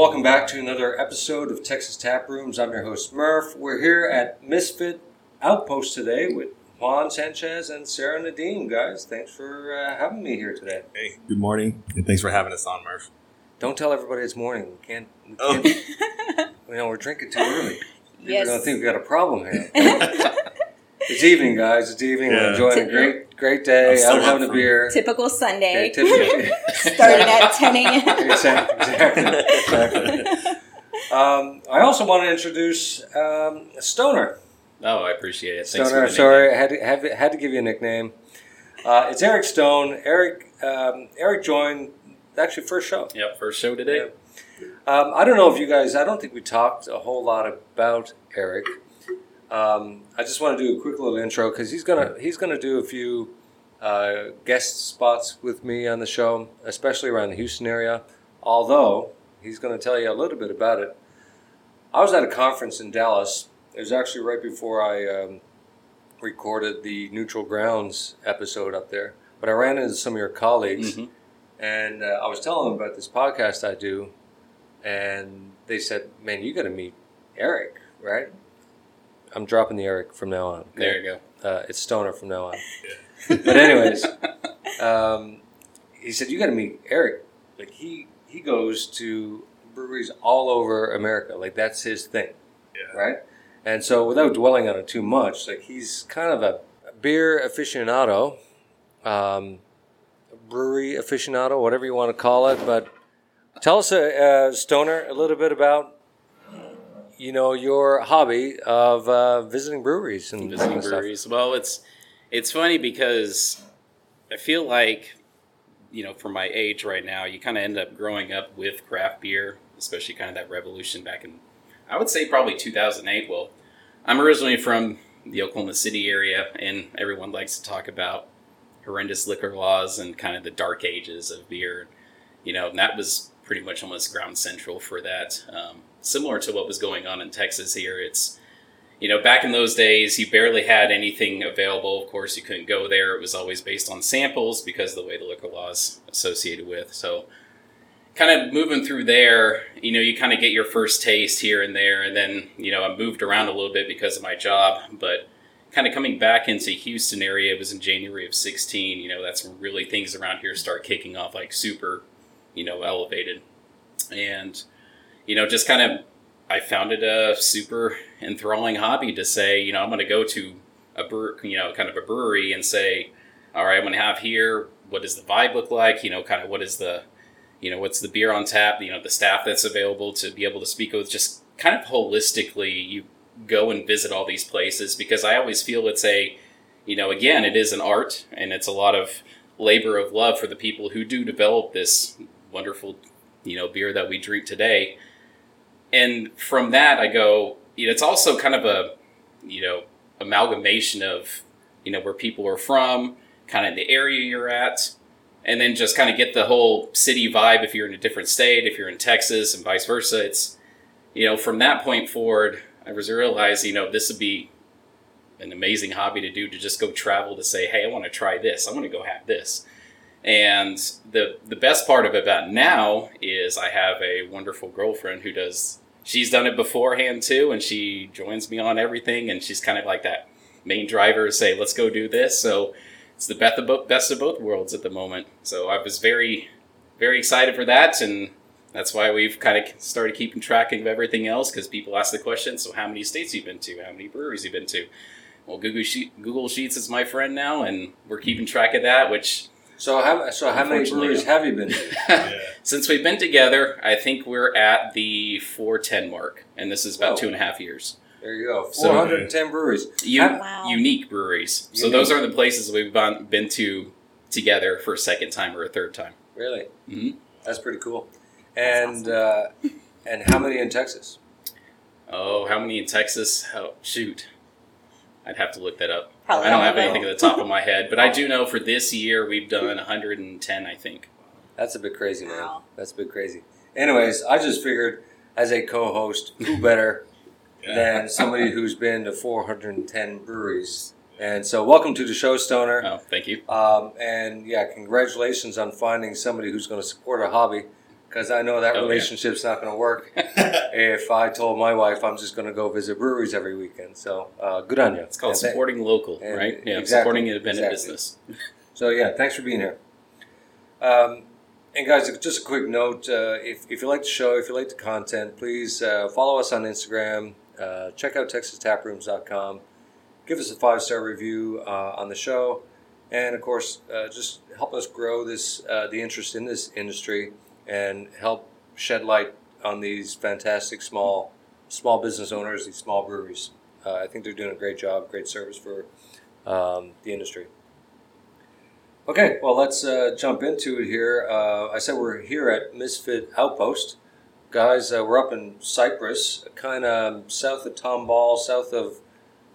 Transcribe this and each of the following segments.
welcome back to another episode of Texas Taprooms. I'm your host Murph. We're here at Misfit Outpost today with Juan Sanchez and Sarah Nadim. Guys, thanks for uh, having me here today. Hey, good morning, and thanks for having us on, Murph. Don't tell everybody it's morning. We can't. We Oh. can't you know, we're drinking too early. People Yes. are gonna think we got a problem here. it's evening, guys. It's evening. We're enjoying a great, great day. I'm Out having a beer. Typical Sunday. Okay, typically. Starting at 10 a.m. exactly. exactly. Um, I also want to introduce um, Stoner. Oh, I appreciate it. Thanks Stoner, for the sorry, I had to, have, had to give you a nickname. Uh, it's Eric Stone. Eric um, Eric joined actually first show. nickname. Yep, first show today. Um, I don't know if you guys. I don't think we talked a whole lot about Eric. Um, I just want to do a quick little intro because he's gonna he's gonna do a few uh, guest spots with me on the show, especially around the Houston area. Although he's going to tell you a little bit about it. I was at a conference in Dallas. It was actually right before I um, recorded the Neutral Grounds episode up there. But I ran into some of your colleagues, Mhm. and uh, I was telling them about this podcast I do, and they said, "Man, you got to meet Eric, right?" I'm dropping the Eric from now on. okay? There you go. Uh, it's Stoner from now on. but anyways, um, he said you got to meet Eric. Like he he goes to breweries all over America. Like that's his thing, Yeah. right? And so, without dwelling on it too much, like he's kind of a beer aficionado, um, brewery aficionado, whatever you want to call it. But tell us, uh, uh, Stoner, a little bit about you know your hobby of uh, visiting breweries and Visiting and stuff. breweries. Well, it's it's funny because I feel like you know, for my age right now, you kind of end up growing up with craft beer, especially kind of that revolution back in, I would say probably 2008. Well, I'm originally from the Oklahoma City area, and everyone likes to talk about horrendous liquor laws and kind of the dark ages of beer. You know, and that was pretty much almost ground central for that. Um, similar to what was going on in Texas here, it's you know, back in those days, you barely had anything available. Of course, you couldn't go there. It was always based on samples because of the way the liquor laws associated with. So, kind of moving through there, you know, you kind of get your first taste here and there. And then, you know, I moved around a little bit because of my job. But kind of coming back into Houston area, it was in January of 16. You know, that's when really things around here start kicking off like super, you know, elevated. And, you know, just kind of I found it a super enthralling hobby to say, you know, I'm going to go to a brewer, you know, kind of a brewery and say, all right, I'm going to have here. What does the vibe look like? You know, kind of what is the, you know, what's the beer on tap? You know, the staff that's available to be able to speak with. Just kind of holistically, you go and visit all these places because I always feel it's a, you know, again, it is an art and it's a lot of labor of love for the people who do develop this wonderful, you know, beer that we drink today. And from that i go you know, it's also kind of a you know amalgamation of you know where people are from kind of the area you're at and then just kind of get the whole city vibe if you're in a different state if you're in texas and vice versa. It's you know from that point forward i was realized you know this would be an amazing hobby to do to just go travel to say hey i want to try this. I want to go have this and the the best part of it about now is I have a wonderful girlfriend who does. She's done it beforehand too, and she joins me on everything. And she's kind of like that main driver to say, "Let's go do this." So it's the best of both, best of both worlds at the moment. So I was very very excited for that, and that's why we've kind of started keeping track of everything else because people ask the question, "So how many states you've been to? How many breweries you've been to?" Well, Google Sheet, Google Sheets is my friend now, and we're keeping track of that, which So how so how many breweries have you been? Yeah. Since we've been together, I think we're at the 410 mark, and this is about Oh. two and a half years. There you go. So- Four hundred and ten breweries. U- Wow. Unique breweries. So those are the places we've gone, been to together for a second time or a third time. Really? Mhm. That's pretty cool. And uh, and how many in Texas? Oh, how many in Texas? Oh, shoot. I'd have to look that up. Probably I don't have anything at the top of my head, but I do know for this year we've done 110, I think. That's a bit crazy, man. Wow. That's a bit crazy. Anyways, I just figured as a co-host, who better Yeah. than somebody who's been to 410 breweries? And so, welcome to the show, Stoner. Oh, thank you. Um, and yeah, congratulations on finding somebody who's going to support a hobby because I know that Oh, yeah. relationship's not going to work if I told my wife I'm just going to go visit breweries every weekend. So uh, good on you. It's called And supporting local, right? Yeah, exactly, supporting independent exactly. business. So yeah, thanks for being here. Um, and guys, just a quick note: uh, if if you like the show, if you like the content, please uh, follow us on Instagram. Uh, check out TexasTaprooms.com. Give us a five star review uh, on the show, and of course, uh, just help us grow this uh, the interest in this industry and help shed light on these fantastic small small business owners, these small breweries. Uh, I think they're doing a great job, great service for um, the industry. Okay, well, let's uh, jump into it here. Uh, I said we're here at Misfit Outpost. Guys, uh, we're up in Cypress, kind of south of Tomball, south of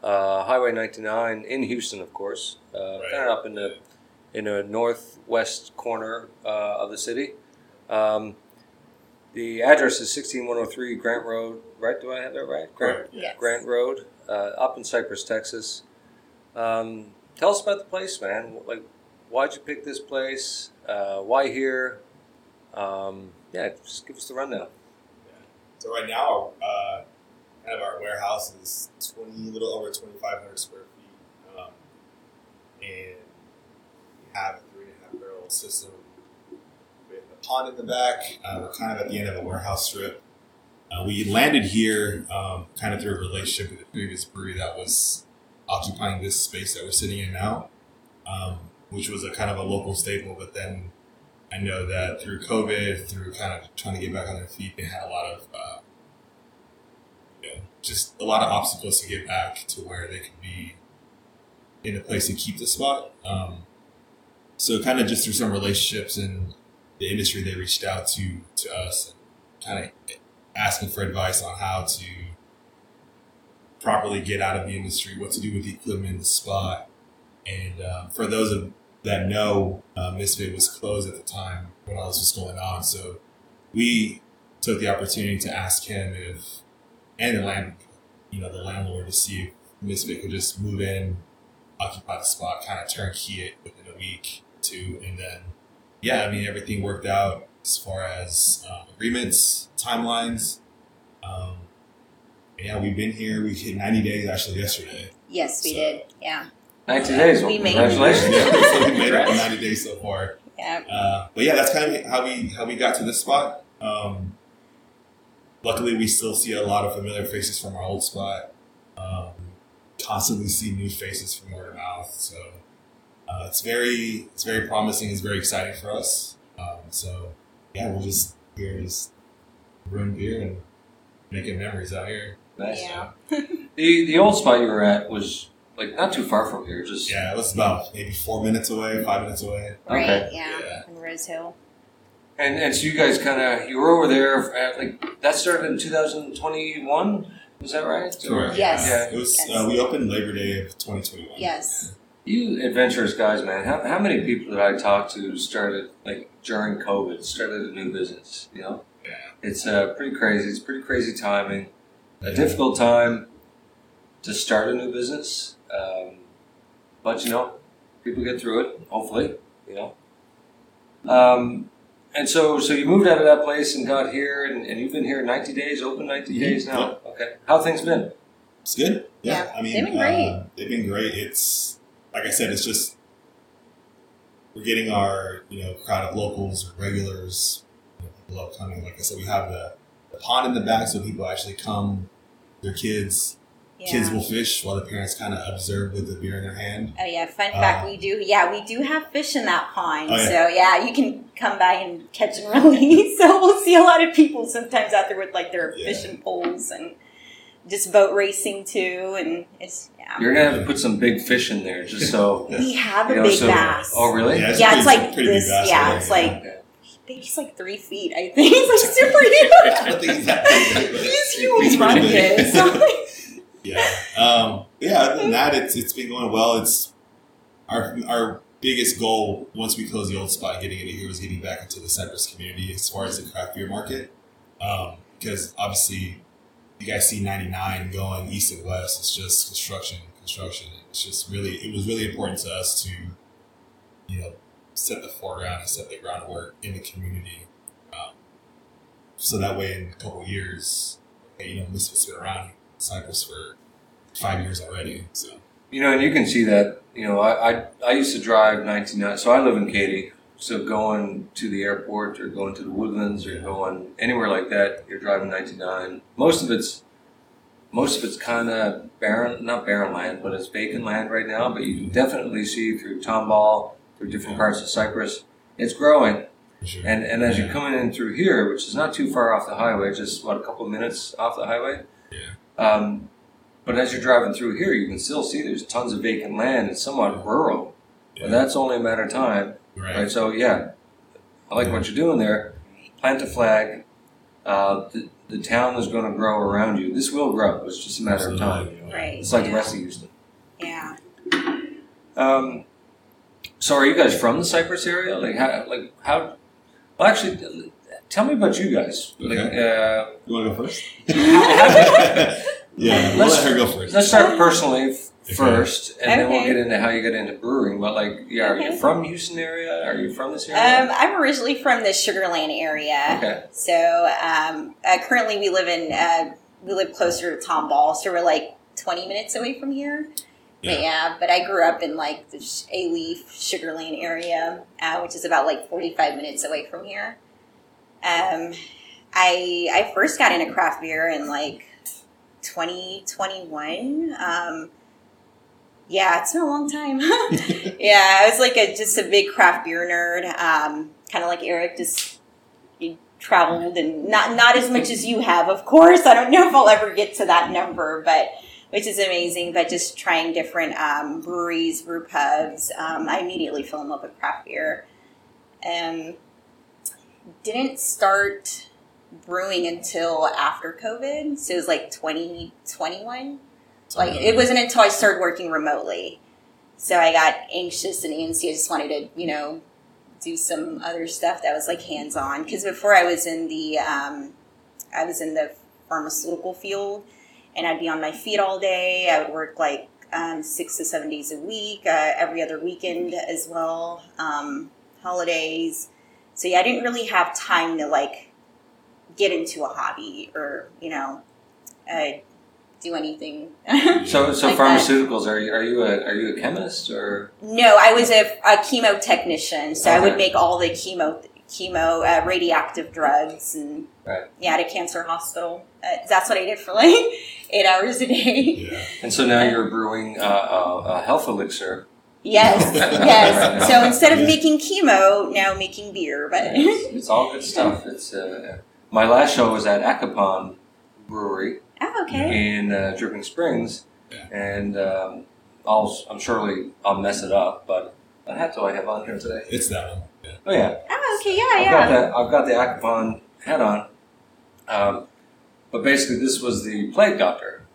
uh, Highway 99, in Houston, of course. Uh, Right. Kind of up in the in a northwest corner uh, of the city. Um, the address is 16103 Grant Road, right? Do I have that right? Grant, Correct. Yes. Grant Road, uh, up in Cypress, Texas. Um, tell us about the place, man. Like, why'd you pick this place? Uh, why here? Um, yeah, just give us the rundown. Yeah. So right now, uh, kind of our warehouse is twenty, a little over twenty five hundred square feet, um, and we have a three and a half barrel system with a pond in the back. Uh, we're kind of at the end of a warehouse strip. Uh, we landed here um, kind of through a relationship with the previous brewery that was occupying this space that we're sitting in now, um, which was a kind of a local staple. But then I know that through COVID, through kind of trying to get back on their feet, they had a lot of, uh, you know, just a lot of obstacles to get back to where they could be in a place to keep the spot. Um, so kind of just through some relationships in the industry, they reached out to to us kind of asking for advice on how to properly get out of the industry, what to do with the equipment, in the spot. And um, for those of that know, uh, Misfit was closed at the time when all this was going on. So we took the opportunity to ask him if, and the land, you know, the landlord to see if Misfit could just move in, occupy the spot, kind of turnkey it within a week two, and then, yeah, I mean, everything worked out as far as uh, agreements, timelines. Um, yeah, we've been here. We hit 90 days actually yesterday. Yes, we So- did. Yeah. 90 days. Well, We made it. congratulations. Yeah, so we made it in 90 days so far. Yeah. Uh, but yeah, that's kind of how we how we got to this spot. Um, luckily, we still see a lot of familiar faces from our old spot. Um, constantly see new faces from word of mouth. So uh, it's very it's very promising. It's very exciting for us. Um, so yeah, we'll just here just brewing beer and making memories out here. Nice. Yeah. The, the old spot you were at was like not too far from here. Just Yeah, it was about maybe four minutes away, five minutes away. Right. Okay. Yeah. Yeah. In Rose Hill. And and so you guys kind of you were over there at like that started in 2021. Was that right? Correct. Yes. Yeah. It was. Yes. Uh, we opened Labor Day of 2021. Yes. You adventurous guys, man. How, how many people did I talk to started like during COVID started a new business? You know, Yeah. it's uh, pretty crazy. It's pretty crazy timing. A difficult time to start a new business, um, but you know, people get through it. Hopefully, you know. Um, and so, so you moved out of that place and got here, and, and you've been here 90 days, open 90 Mhm. days now. Okay, how things been? It's good. Yeah, Yeah, I mean, they've been great. Uh, they've been great. It's like I said, it's just we're getting our you know crowd of locals or regulars, you know, people upcoming. Like I said, we have the, the pond in the back, so people actually come. Their kids, Yeah. kids will fish while the parents kind of observe with the beer in their hand. Oh yeah, fun fact, Uh, we do. Yeah, we do have fish in that pond. Oh, yeah. So yeah, you can come by and catch and release. so we'll see a lot of people sometimes out there with like their Yeah. fishing poles and just boat racing too. And it's yeah, You're gonna have to put some big fish in there, just so. we have a you know, big so- bass. Oh, really? Yeah, it's Yeah, it's like pretty big this- bass, yeah, it's like- Okay. I think he's like three feet. I think he's like super huge. I don't he's that big, but he's he's huge, pretty big. Marcus. So, Yeah. Um, yeah, other than that, it's it's been going well. It's our our biggest goal once we close the old spot, getting into here, was getting back into the Cypress community as far as the craft beer market. Um, because obviously, you guys see 99 going east and west. It's just construction, construction. It's just really, it was really important to us to, you know, set the foreground and set the groundwork in the community. Um, so that way in a couple years, you know, this has been around Cypress for five years already. So You know, and you can see that. You know, I I, I used to drive 99. So I live in Katy. So going to the airport or going to the Woodlands or going anywhere like that, you're driving 99. Most of it's most of it's kind of barren, not barren land, but it's vacant land right now. But you can definitely see through Tomball, through different parts of Cypress, it's growing. sure. And and as you're coming in through here, which is not too far off the highway, just what a couple of minutes off the highway. Yeah. Um, but as you're driving through here, you can still see there's tons of vacant land. It's somewhat rural, but that's only a matter of time, right. right? So yeah, I like what you're doing there. Plant a flag. Uh, the, the town is going to grow around you. This will grow. It's just a matter of time. Right. It's like the rest of Houston. Yeah. Um, so are you guys from the Cypress area? Like how? Like how? Well, actually, tell me about you guys. Like, uh, You want to go first? how- yeah, we'll Let's- let her go first. let's start personally f- Okay. First, and then we'll get into how you got into brewing. But like, yeah, are you from Houston area? Are you from this Um, area? I'm originally from the Sugar Sugarland area. okay. So um, uh, currently we live in uh, we live closer to Tomball, so we're like 20 minutes away from here. Yeah. But yeah, but I grew up in like the Alief Sugar Land area, uh, which is about like 45 minutes away from here. Um, I I first got into craft beer in like 2021. Um, yeah, it's been a long time. yeah, I was like a just a big craft beer nerd. Um, kind of like Eric, just traveled and not not as much as you have, of course. I don't know if I'll ever get to that number, but which is amazing. But just trying different um, breweries, brew pubs, um, I immediately fell in love with craft beer. Um, didn't start brewing until after COVID, so it was like twenty twenty one. Like it wasn't until I started working remotely. So I got anxious and antsy. I just wanted to, you know, do some other stuff that was like hands on. Because before I was in the, um, I was in the pharmaceutical field, and I'd be on my feet all day. I would work like um, six to seven days a week, uh, every other weekend as well, um, holidays. So yeah, I didn't really have time to like get into a hobby or you know, uh, do anything. So, so Like that. pharmaceuticals. Are you are you a are you a chemist or? No, I was a, a chemo technician, so I would make all the chemo chemo uh, radioactive drugs and Right. yeah, at a cancer hospital. Uh, that's what I did for like eight hours a day. Yeah. And so now you're brewing uh, a, a health elixir. Yes, yes. So instead of Yeah. making chemo, now making beer. But It's, it's all good stuff. It's uh, my last show was at Acopon Brewery oh, okay. in uh, Dripping Springs, Yeah. and um, I'll I'm surely I'll mess it up, but what hat do I have on here today? It's that one. Yeah. Oh yeah, Oh, okay. Yeah, I've got yeah. that. I've got the Acopon hat on. Um, but basically, this was the plague doctor,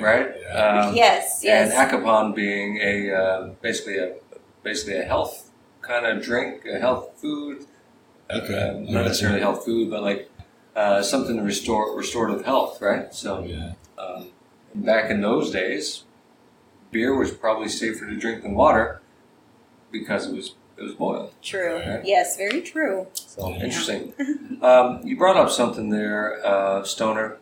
right? Yeah. Um, yes, And yes. Acopon being a uh, basically a basically a health kind of drink, a health food. Okay. Uh, not necessarily health food, but like uh, something to restore restorative health, right? So Yeah. um, back in those days, beer was probably safer to drink than water because it was it was boiled. True. Right. Yes, very true. So Yeah. interesting. um, you brought up something there, uh, Stoner.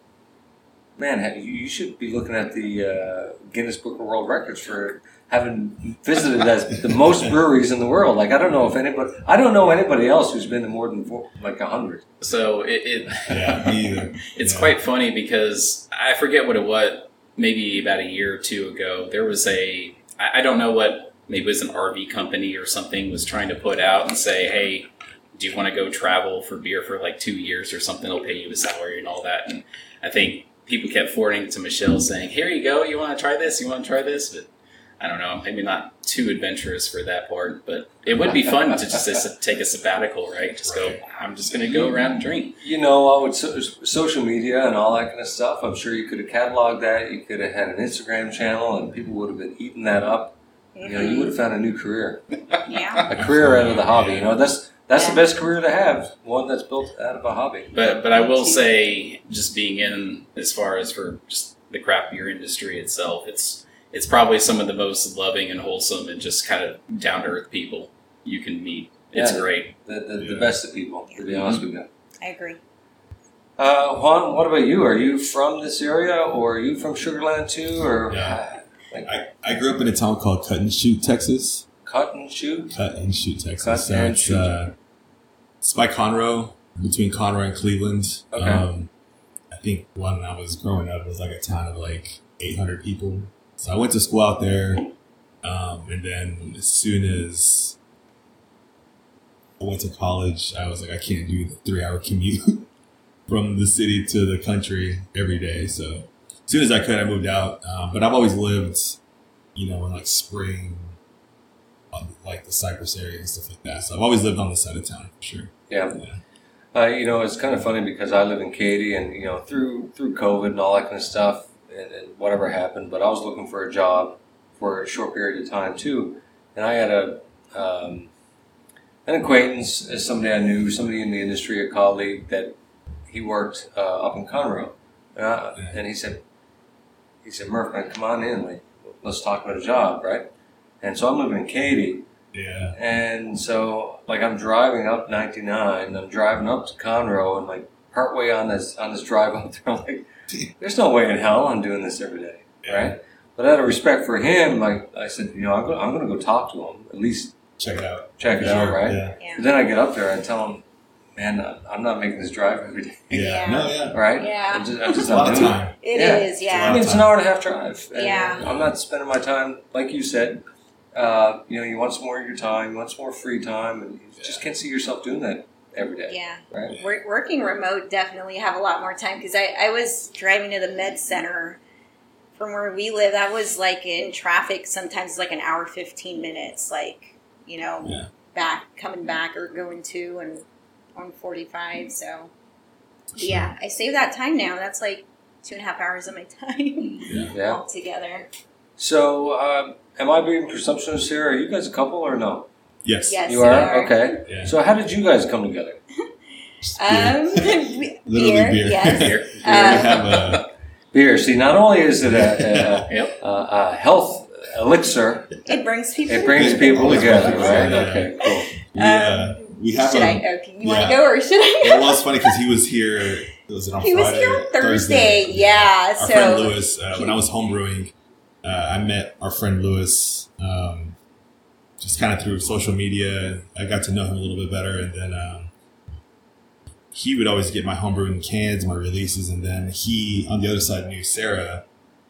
Man, you you should be looking at the uh, Guinness Book of World Records for having visited as the most breweries in the world. Like I don't know if anybody, I don't know anybody else who's been to more than four, like a hundred. So it, it Yeah. Me either. it's Yeah. quite funny because I forget what it was. Maybe about a year or two ago, there was a I, I don't know what maybe it was an RV company or something was trying to put out and say, hey, do you want to go travel for beer for like two years or something? They'll pay you a salary and all that. And I think people kept forwarding it to Michelle saying, here you go, you want to try this, you want to try this, but. I don't know, maybe not too adventurous for that part, but it would be fun to just take a sabbatical, right? Just go, I'm just going to go around and drink. You know, uh, with so, social media and all that kind of stuff, I'm sure you could have cataloged that. You could have had an Instagram channel, and people would have been eating that up. You know, you would have found a new career, Yeah. a career out of the hobby. You know, that's that's the best career to have, one that's built out of a hobby. But but I will say, just being in as far as for just the craft beer industry itself, it's it's probably some of the most loving and wholesome and just kind of down to earth people you can meet. It's Yeah. great. The, the, the best of people, to be honest with you. I agree. Uh, Juan, what about you? Are you from this area, or are you from Sugarland too, or Yeah. like I, I grew up in a town called Cut and Shoot, Texas. cut and shoot? Cut and Shoot, Texas. Cut so and it's, Shoot. Uh, it's by Conroe, between Conroe and Cleveland. Okay. Um, I think when I was growing up, it was like a town of like 800 people. So I went to school out there. Um, and then as soon as I went to college, I was like, I can't do the three hour commute from the city to the country every day. So as soon as I could, I moved out. Um, but I've always lived, you know, in like spring, on like the Cypress area and stuff like that. So I've always lived on the side of town for sure. Yeah. Yeah. Uh, you know, it's kind of funny because I live in Katy, and you know, through through COVID and all that kind of stuff, and, and whatever happened. But I was looking for a job for a short period of time too, and I had a um, an acquaintance, somebody I knew, somebody in the industry, a colleague that he worked uh, up in Conroe, and, I, and he said, he said, Murph, man, come on in, like, let's talk about a job, right? And so I'm living in Katy, Yeah. and so, like, I'm driving up 99, I'm driving up to Conroe, and like partway on this on this drive up there, I'm like, there's no way in hell I'm doing this every day, right? But out of respect for him, like I said, you know, I'm gonna, I'm gonna go talk to him, at least Check it out. check it For out, right? Yeah. Yeah. But then I get up there and tell him, man, I- I'm not making this drive every day, Yeah. Yeah. No, yeah. right? Yeah. I'm just, I'm just It's a lot not of doing it. time. It Yeah. is, It's yeah. I mean, it's an hour and a half drive. And Yeah. I'm not spending my time, like you said. Uh, you know, you want some more of your time, you want some more free time, and you just can't see yourself doing that every day, Yeah. right? Work, working remote definitely have a lot more time because I, I was driving to the med center from where we live. I was like in traffic sometimes like an hour, 15 minutes, like, you know, Yeah. back, coming back or going to and on 45. So, sure. yeah, I save that time now. That's like two and a half hours of my time Yeah. Yeah. altogether. So, um, am I being presumptuous here? Are you guys a couple or no? Yes. Yes, you we are? are. Okay. Yeah. So, how did you guys come together? Um, Literally beer, beer. yes. Here. we Um, have a Beer. See, not only is it a, Yep. a, a, a health elixir, It brings people it brings people together, right? Yeah. Okay, cool. we, uh, we have Should a, I? Okay, you want to go or should I go? It was funny because he was here. Was it on He was here or on Thursday, yeah. Our so friend Lewis. Uh, when I was homebrewing, uh, I met our friend Lewis. Um, just kind of through social media, I got to know him a little bit better, and then um, he would always get my homebrewing cans, my releases, and then he on the other side knew Sarah.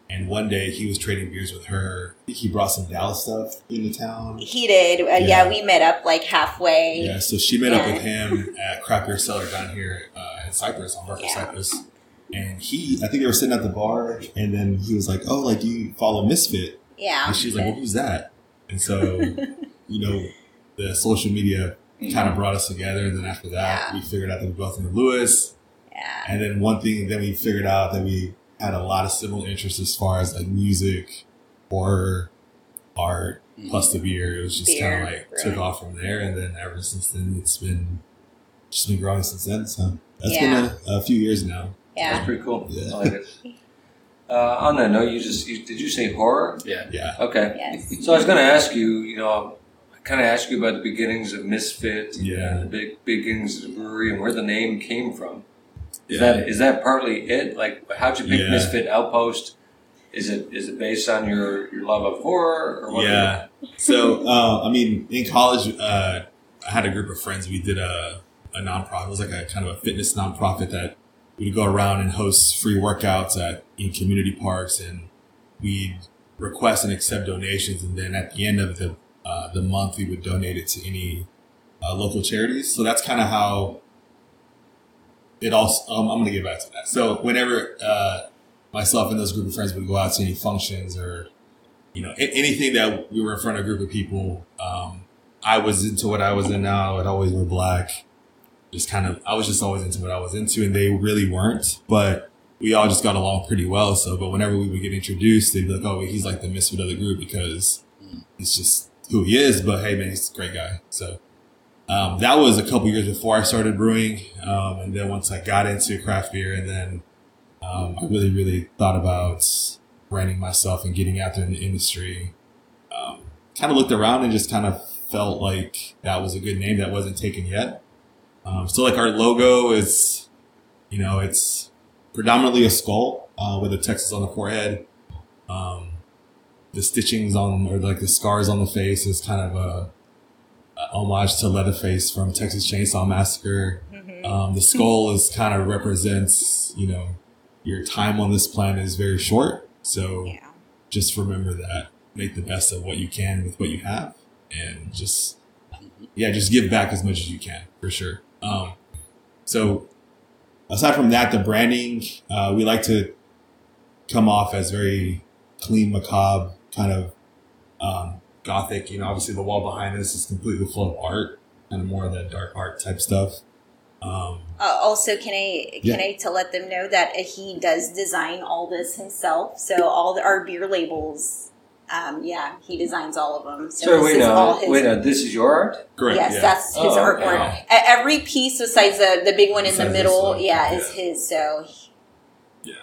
And one day he was trading beers with her. He brought some Dallas stuff into town. he did. Uh, yeah. Yeah. we met up like halfway. Yeah, so she met up with him at Craft Beer Cellar down here uh, in Cypress, on Barker Yeah. Cypress. And he, I think they were sitting at the bar, and then he was like, "Oh, like you follow Misfit?" Yeah. And she's like, "Well, who's that?" And so, you know, the social media kind of brought us together. And then after that, Yeah. we figured out that we both knew Lewis. yeah. And then one thing, then we figured out that we had a lot of similar interests as far as like music, horror, art, mm-hmm. plus the beer. It was just kind of like took off from there, and then ever since then, it's been just been growing since then. So that's Yeah. been a, a few years now. That's Yeah. pretty cool. Yeah. I like it. Uh, on that note, you just you, did you say horror? Yeah. Yeah, Okay. Yes. So I was going to ask you, you know, I kind of asked you about the beginnings of Misfit, Yeah. and the big beginnings of the brewery, and where the name came from. Is Yeah. that is that partly it? Like, how'd you pick Yeah. Misfit Outpost? Is it is it based on your, your love of horror or what? yeah. So uh, I mean, in college, uh, I had a group of friends. We did a a nonprofit. It was like a kind of a fitness nonprofit that we'd go around and host free workouts at in community parks, and we'd request and accept donations, and then at the end of the uh, the month, we would donate it to any uh, local charities. So that's kind of how it all. Um, I'm going to get back to that. So whenever uh, myself and those group of friends would go out to any functions or you know anything that we were in front of a group of people, um, I was into what I was in now. I would always wear black. Just kind of, I was just always into what I was into, and they really weren't. But we all just got along pretty well. So, but whenever we would get introduced, they'd be like, "Oh, he's like the misfit of the group because it's just who he is." But hey, man, he's a great guy. So um, that was a couple years before I started brewing, um, and then once I got into craft beer, and then um, I really, really thought about branding myself and getting out there in the industry. Um, kind of looked around and just kind of felt like that was a good name that wasn't taken yet. Um, so like our logo is You know, it's predominantly a skull uh, with a Texas on the forehead. Um, the stitchings on, or like the scars on the face, is kind of a, a homage to Leatherface from Texas Chainsaw Massacre. Mhm. Um, the skull is kind of represents, you know, your time on this planet is very short. So yeah. just remember that. Make the best of what you can with what you have, and just yeah, just give back as much as you can for sure. Um, so aside from that, the branding uh, we like to come off as very clean, macabre, kind of um, gothic. You know, obviously the wall behind us is completely full of art, kind of more of that dark art type stuff. Um, Uh, also, can I Yeah. can I to let them know that he does design all this himself. So all the, our beer labels, um, yeah, he designs all of them. So So this wait is all now, his. wait now. This is your art. correct. yes, yeah. that's his Oh, okay. artwork. Every piece besides the the big one in the Besides this middle, one, yeah, yeah. is his. So Yeah.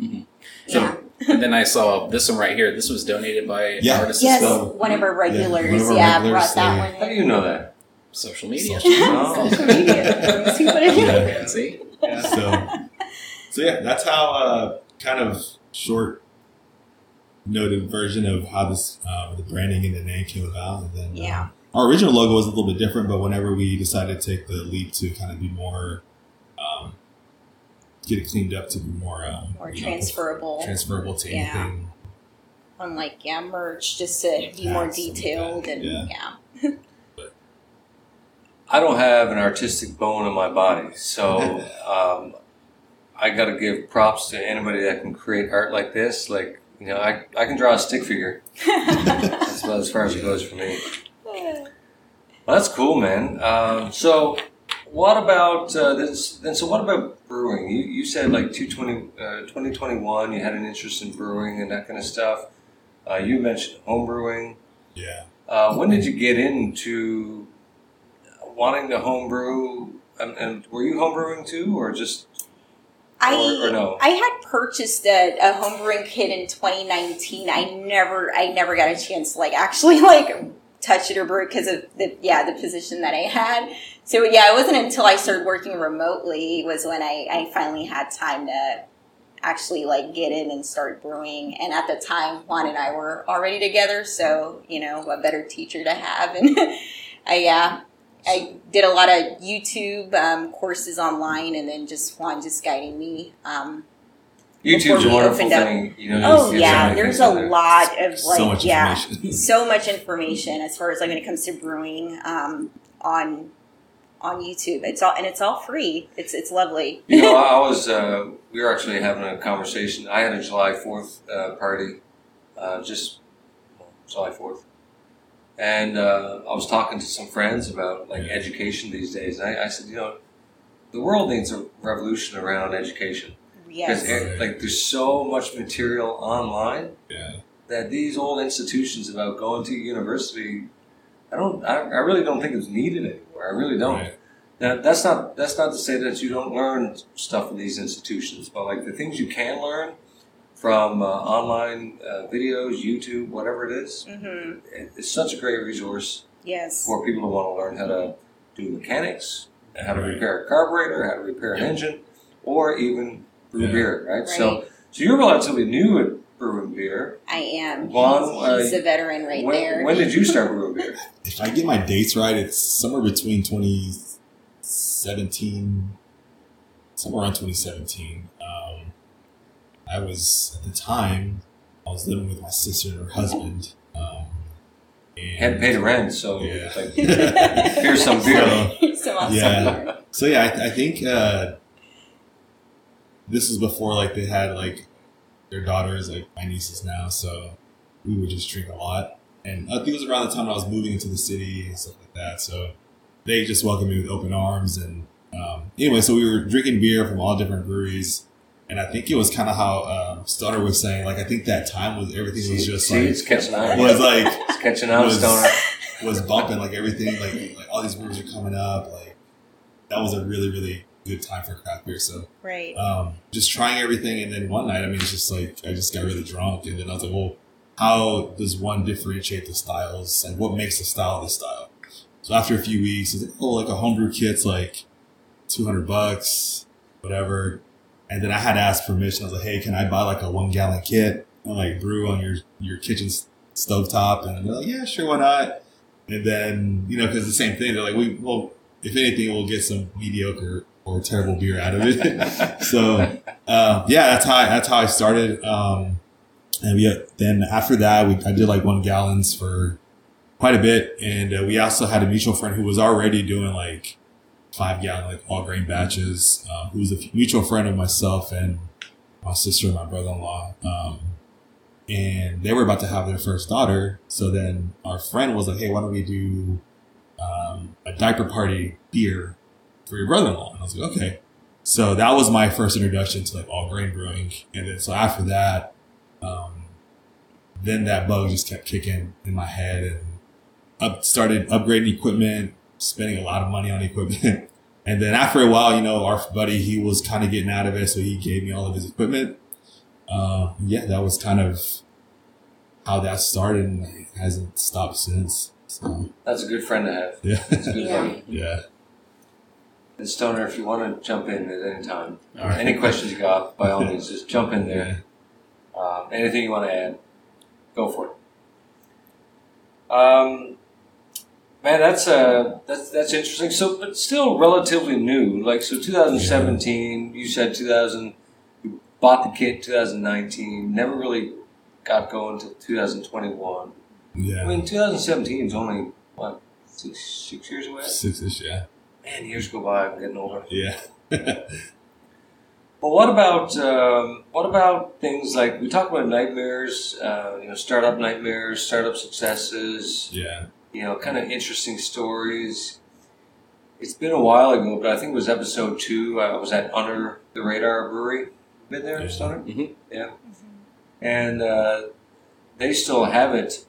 Mhm. yeah, and then I saw this one right here. This was donated by an Yeah. artist yes, as well. one of our regulars, one of our yeah, regulars, brought that they- one. How do you know that? Social media. Oh. Social media. See what I mean? Yeah. See? so so yeah that's how uh kind of short noted version of how this uh, the branding and the name came about and then uh, Yeah. our original logo was a little bit different but whenever we decided to take the leap to kind of be more um get it cleaned up to be more um More you know, transferable. transferable to Yeah. anything Unlike yeah, merch, just to be more hats and detailed and yeah. yeah. I don't have an artistic bone in my body, so um, I got to give props to anybody that can create art like this. Like you know, I, I can draw a stick figure. That's about as far as it goes for me. Well, that's cool, man. Um, so, what about uh, this? Then, so what about brewing? You, you said like 220, uh, 2021, you had an interest in brewing and that kind of stuff. Uh, you mentioned home brewing. yeah Uh, when did you get into wanting to homebrew? And, and were you homebrewing too, or just I Or- or no? I had purchased a, a homebrewing kit in 2019. I never I never got a chance to like actually like touch it or brew it because of the yeah the position that I had. So yeah, it wasn't until I started working remotely was when I, I finally had time to actually like get in and start brewing. And at the time, Juan and I were already together, so you know what better teacher to have. And I yeah. I did a lot of YouTube um, courses online, and then just Juan just guiding me. Um, YouTube's a wonderful thing. You know, oh yeah, there's a there. lot of like so yeah, so much information as far as like when it comes to brewing um, on on YouTube. It's all and it's all free. It's it's lovely. You know, I was. Uh, we were actually having a conversation. I had a July Fourth uh, party, uh, just well, July Fourth, and uh, I was talking to some friends about like Yeah. education these days. And I, I said, you know, the world needs a revolution around education because yes. like there's so much material online yeah that these old institutions about going to university, I don't, I, I really don't think it's needed anymore. I really don't. Right. Now, that's not that's not to say that you don't learn stuff in these institutions, but like the things you can learn from uh, online uh, videos, YouTube, whatever it is, hmm it- it's such a great resource Yes. for people who want to learn how to do mechanics, how to Right. repair a carburetor, how to repair an engine, or even brew Yeah. beer. Right? Right. So, so you're relatively new at brewing beer. I am. Juan, he's, he's uh, a veteran right when, there. when did you start brewing beer? if I get my dates right, it's somewhere between 2017, somewhere around 2017. Um, I was, at the time, I was living with my sister and her husband. Um, and Hadn't paid rent, so Yeah. like, here's some beer. So- so awesome. Yeah. So yeah, I, I think uh, this is before like they had like their daughters, like my nieces now. So we would just drink a lot, and I think it was around the time I was moving into the city and stuff like that. So they just welcomed me with open arms, and um, anyway, so we were drinking beer from all different breweries. And I think it was kind of how uh, Stoner was saying. Like I think that time was everything was just See, like it's catching on. was like It's catching on, was- Stoner. was bumping like everything like like all these breweries are coming up like that was a really really good time for craft beer so Right. um just trying everything and then one night i mean it's just like i just got really drunk and then i was like well how does one differentiate the styles and what makes a style the style so after a few weeks it's like, oh like a homebrew kit's like 200 bucks whatever. And then I had to ask permission. I was like, "Hey, can I buy like a one gallon kit and like brew on your your kitchen s- stovetop?" And they're like, "Yeah, sure, why not?" And then you know, because the same thing, they're like, "We well, if anything, we'll get some mediocre or terrible beer out of it." so uh, yeah, that's how I, that's how I started. Um, and we then after that, we I did like one gallons for quite a bit, and uh, we also had a mutual friend who was already doing like five gallon like all grain batches. Um, who was a mutual friend of myself and my sister and my brother in law. Um, and they were about to have their first daughter. So then our friend was like, "Hey, why don't we do um, a diaper party beer for your brother in law?" And I was like, "Okay." So that was my first introduction to like all grain brewing, and then so after that, um, then that bug just kept kicking in my head, and up started upgrading equipment, spending a lot of money on equipment. And then after a while, you know, our buddy, he was kind of getting out of it. So he gave me all of his equipment. Uh, yeah, that was kind of how that started and it hasn't stopped since. So, That's a good friend to have. yeah. It's a good Yeah. buddy. yeah. And Stoner, if you want to jump in at any time, right. any questions you got, by all means, just jump in there. Um, anything you want to add, go for it. Um, man, that's uh, that's that's interesting. So, but still relatively new. Like, so 2017, you said 2000, you bought the kit 2019, never really got going until 2021. Yeah. I mean, 2017 is only what six, six years away. Six-ish, yeah. Man, years go by. I'm getting older. Yeah. Well, what about um, what about things like we talk about nightmares, uh, you know, startup nightmares, startup successes, yeah. You know, kind of interesting stories. It's been a while ago, but I think it was episode two. I was at Under the Radar Brewery. Been there, Yeah. Stoner? Mhm. Yeah. And uh, they still have it.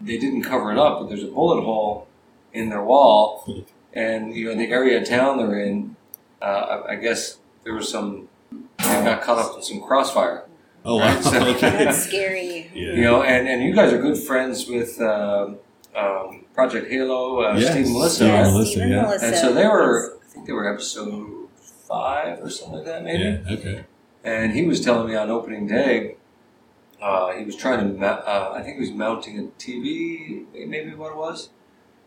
They didn't cover it up, but there's a bullet hole in their wall, and you know the area of town they're in. Uh, I, I guess there was some. They got caught up in some crossfire. Oh, wow. Right, so- That's scary. Yeah. You know, and, and you guys are good friends with um, um, Project Halo, uh, Yes, Steve and Melissa. Steve and? Melissa, Stephen yeah. Melissa. And so they were, I think they were episode five or something like that, maybe. Yeah. Okay. And he was telling me on opening day, uh, he was trying to, ma- uh, I think he was mounting a TV, maybe what it was,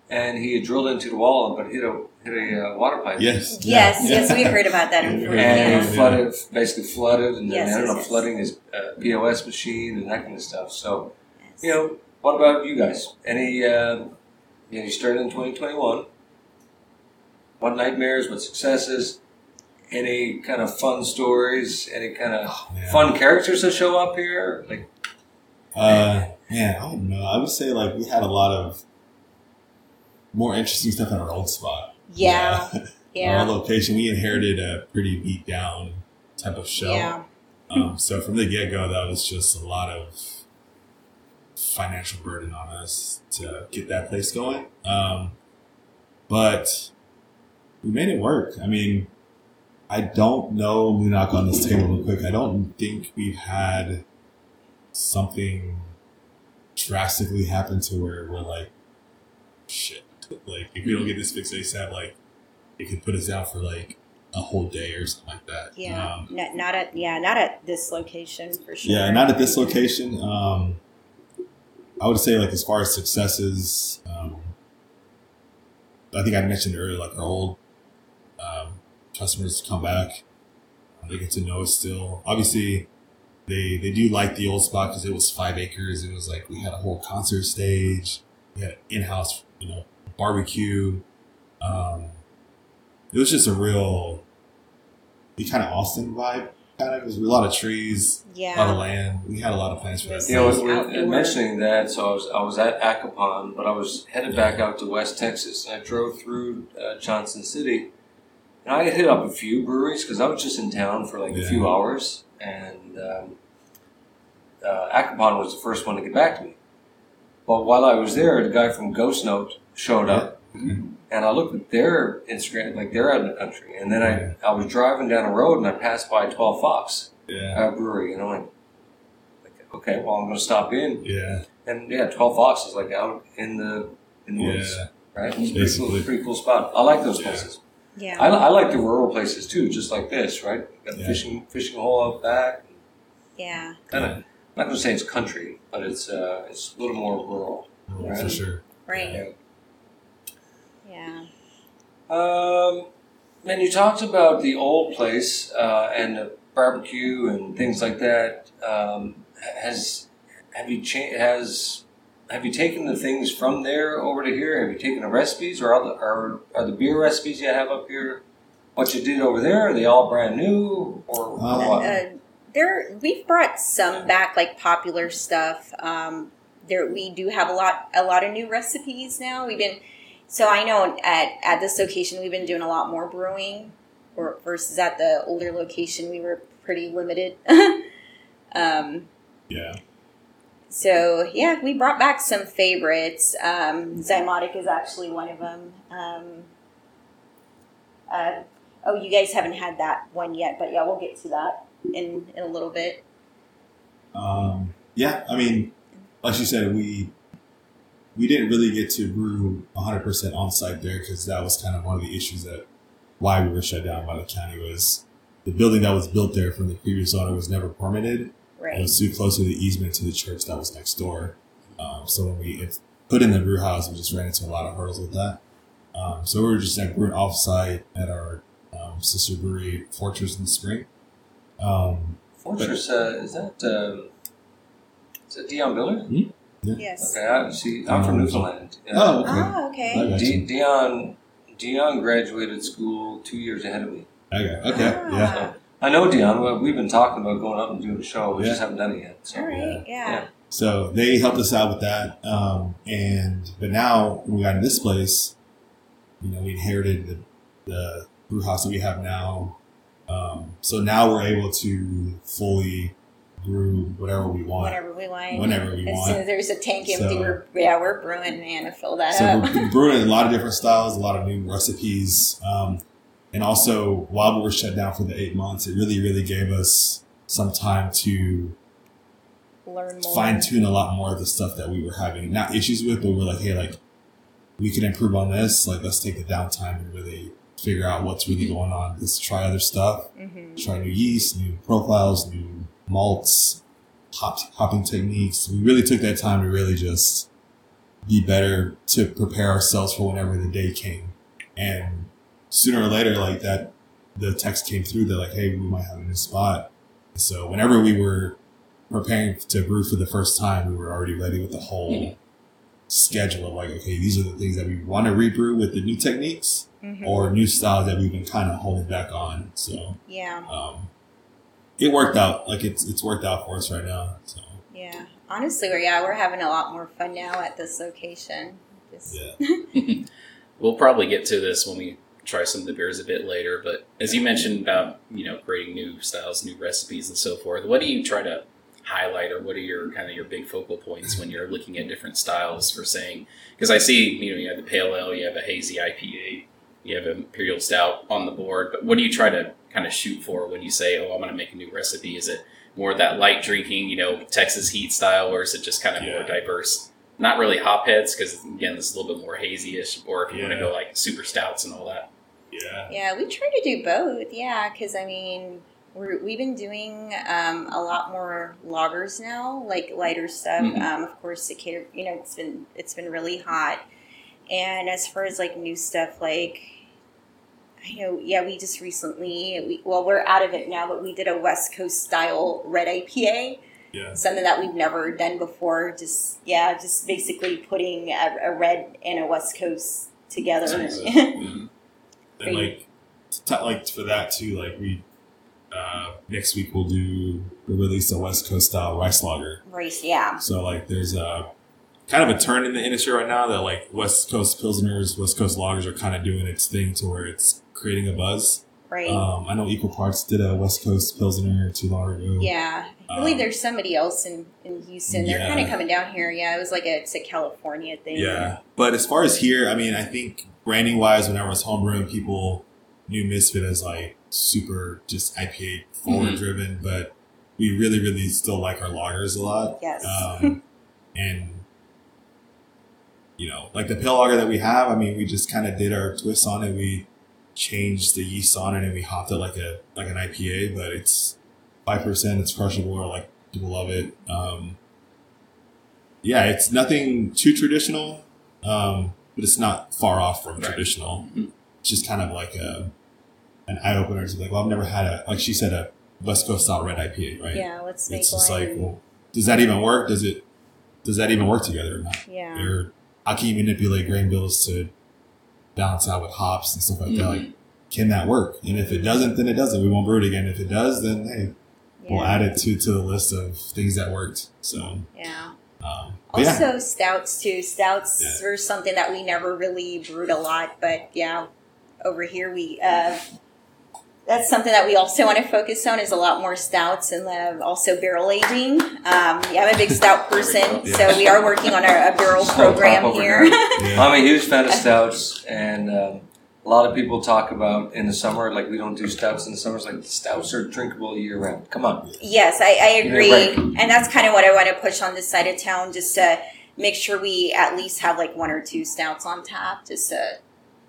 and he had drilled into the wall but hit a hit a uh, water pipe. Yes. Yes, Yeah. yes, we heard about that before. And Yeah. it flooded, basically flooded, and then Yes, ended yes, up yes. flooding his uh, POS machine and that kind of stuff. So, you know, what about you guys? Any, uh, you know, you started in 2021. What nightmares, what successes, any kind of fun stories, any kind of Yeah. fun characters that show up here? Like, Uh, man, I don't know. I would say like we had a lot of more interesting stuff at our old spot. Yeah, Our yeah, location, we inherited a pretty beat down type of show. yeah. Um, so from the get go, that was just a lot of financial burden on us to get that place going. Um, but we made it work. I mean, I don't know. Let me knock on this table real quick. I don't think we've had something drastically happen to where we're like, shit. Like, if we don't get this fixed ASAP, like, it could put us out for like a whole day or something like that. Yeah, Um, not, not at yeah, not at this location for sure. yeah, not at this location. Um, I would say like as far as successes, um, I think I mentioned earlier, like our old um, customers come back, they get to know us still. Obviously, they they do like the old spot because it was five acres. It was like we had a whole concert stage, we had in house, you know, barbecue. Um, it was just a real, kind of Austin vibe. Kind of, there's a lot of trees, a lot of land. We had a lot of plans for that. you know, place. with- with- mentioning that, so I was I was at Acopon, but I was headed back out to West Texas, and I drove through uh, Johnson City, and I had hit up a few breweries because I was just in town for like a few hours, and um, uh, Acopon was the first one to get back to me. But while I was there, the guy from Ghost Note showed up, Mhm. And I looked at their Instagram, like they're out in the country, and then I I was driving down a road and I passed by Twelve Fox Yeah, Brewery, and I'm like, like, okay, well I'm going to stop in. yeah, And yeah, Twelve Fox is like out in the in the woods, yeah. right? It's a pretty cool, pretty cool spot. I like those Yeah. places. Yeah. I, I like the rural places too, just like this, right? Got a Yeah. fishing fishing hole out back. yeah. Kind of. I'm not going to say it's country, but it's uh, it's a little more rural. Right. for sure. Right. Yeah. Um, and you talked about the old place uh, and the barbecue and things like that. Um, has have you cha- has have you taken the things from there over to here? Have you taken the recipes, or are the are, are the beer recipes you have up here? What you did over there? Are they all brand new, or Uh, what? Uh, there, we've brought some back, like popular stuff. Um, there, we do have a lot, a lot of new recipes now. We've been, so I know at at this location we've been doing a lot more brewing, or versus at the older location we were pretty limited. um, Yeah. so yeah, we brought back some favorites. Um, Zymotic is actually one of them. Um, uh, oh, you guys haven't had that one yet, but yeah, we'll get to that in in a little bit. Um, yeah, I mean, like you said, we we didn't really get to brew 100% on site there because that was kind of one of the issues that why we were shut down by the county was the building that was built there from the previous owner was never permitted. Right. It was too close to the easement to the church that was next door. Um, so when we put in the brew house, we just ran into a lot of hurdles with that. Um, so we were just like brewing off site at our um, sister brewery, Fortress in the Spring. Um, Fortress, uh, is that um, is that Dion Miller? Yes. Okay, I, see, I'm from Newfoundland. Yeah. oh, okay. Oh, I okay. got D- Dion Dion graduated school two years ahead of me. Okay, okay, Ah. yeah. I know Dion. We've been talking about going up and doing a show. We just haven't done it yet. So. All right. Yeah. Yeah. So they helped us out with that. Um, and but now we got in this place, you know, we inherited the, the brew house that we have now. Um, so now we're able to fully brew whatever we want. Whenever we want. Whenever we as want. soon as there's a tank empty, So- we're yeah we're brewing man to fill that So up. we're brewing a lot of different styles, a lot of new recipes. Um, and also while we were shut down for the eight months, it really, really gave us some time to Learn more. fine tune a lot more of the stuff that we were having not issues with, but we're like, hey, like we can improve on this. Like let's take the downtime and really figure out what's really going on. Let's try other stuff. hmm Try new yeast, new profiles, new malts, hop, hopping techniques. We really took that time to really just be better to prepare ourselves for whenever the day came. And sooner or later, like that, the text came through that like, hey, we might have a new spot. So whenever we were preparing to brew for the first time, we were already ready with the whole schedule of like, okay, these are the things that we want to rebrew with the new techniques hmm or new styles that we've been kind of holding back on. So Yeah. um, it worked out. Like it's it's worked out for us right now. So Yeah. Honestly, we're yeah we're having a lot more fun now at this location. Just, yeah, We'll probably get to this when we try some of the beers a bit later. But as you mentioned about you know creating new styles, new recipes, and so forth, what do you try to highlight, or what are your kind of your big focal points when you're looking at different styles for saying? Because I see you know you have the pale ale, you have a hazy IPA, you have an imperial stout on the board. But what do you try to kind of shoot for when you say, oh, I'm going to make a new recipe? Is it more that light drinking, you know, Texas heat style, or is it just kind of more diverse? Not really hop heads, because again, this is a little bit more hazy-ish. Or if you want to go like super stouts and all that. yeah, yeah, we try to do both. Yeah, because I mean. We're, we've been doing um, a lot more lagers now, like lighter stuff. Mhm. Um, of course, it cater, you know, it's been it's been really hot. And as far as like new stuff, like I know, yeah, we just recently, we, well, we're out of it now, but we did a West Coast style red IPA, yeah. something that we've never done before. Just yeah, just basically putting a, a red and a West Coast together. Mhm. And like, t- like for that too, like we uh, next week we'll do we'll release a West Coast style rice lager. Rice, yeah, So like, there's a kind of a turn in the industry right now that like West Coast pilsners, West Coast lagers are kind of doing its thing to where it's creating a buzz. right. Um, I know Equal Parts did a West Coast pilsner too long ago. yeah, I believe um, there's somebody else in, in Houston. They're Yeah. kind of coming down here. Yeah, it was like a, it's a California thing. Yeah. But as far as here, I mean, I think branding wise, when I was homebrewing, people knew Misfit as like super just IPA forward driven, but we really, really still like our lagers a lot. Yes. Um, and, you know, like the pale lager that we have, I mean, we just kind of did our twist on it. We changed the yeast on it and we hopped it like a like an IPA, but it's five percent. It's crushable. I like people love it. Um, yeah, it's nothing too traditional, um, but it's not far off from Right. traditional. Mhm. It's just kind of like a an eye opener. It's like, well, I've never had a like she said a West Coast style red IPA, right? Yeah, let's make It's just like, well, does that even work? Does it? Does that even work together or not? yeah. Or how can you manipulate grain bills to balance out with hops and stuff like that? Like, can that work? And if it doesn't, then it doesn't. We won't brew it again. If it does, then hey, we'll add it to to the list of things that worked. So, yeah. um, but yeah, Also, stouts too. Stouts Yeah. were something that we never really brewed a lot, but yeah, over here we. Uh, that's something that we also want to focus on is a lot more stouts and uh, also barrel aging. Um, yeah, I'm a big stout person, go. so we are working on a, a barrel Stout program here. yeah. I'm a huge fan of stouts, and um, a lot of people talk about in the summer, like we don't do stouts in the summer. It's like stouts are drinkable year round. Come on. Yes, I, I Yeah, agree, right. and that's kind of what I want to push on this side of town, just to make sure we at least have like one or two stouts on tap, just to,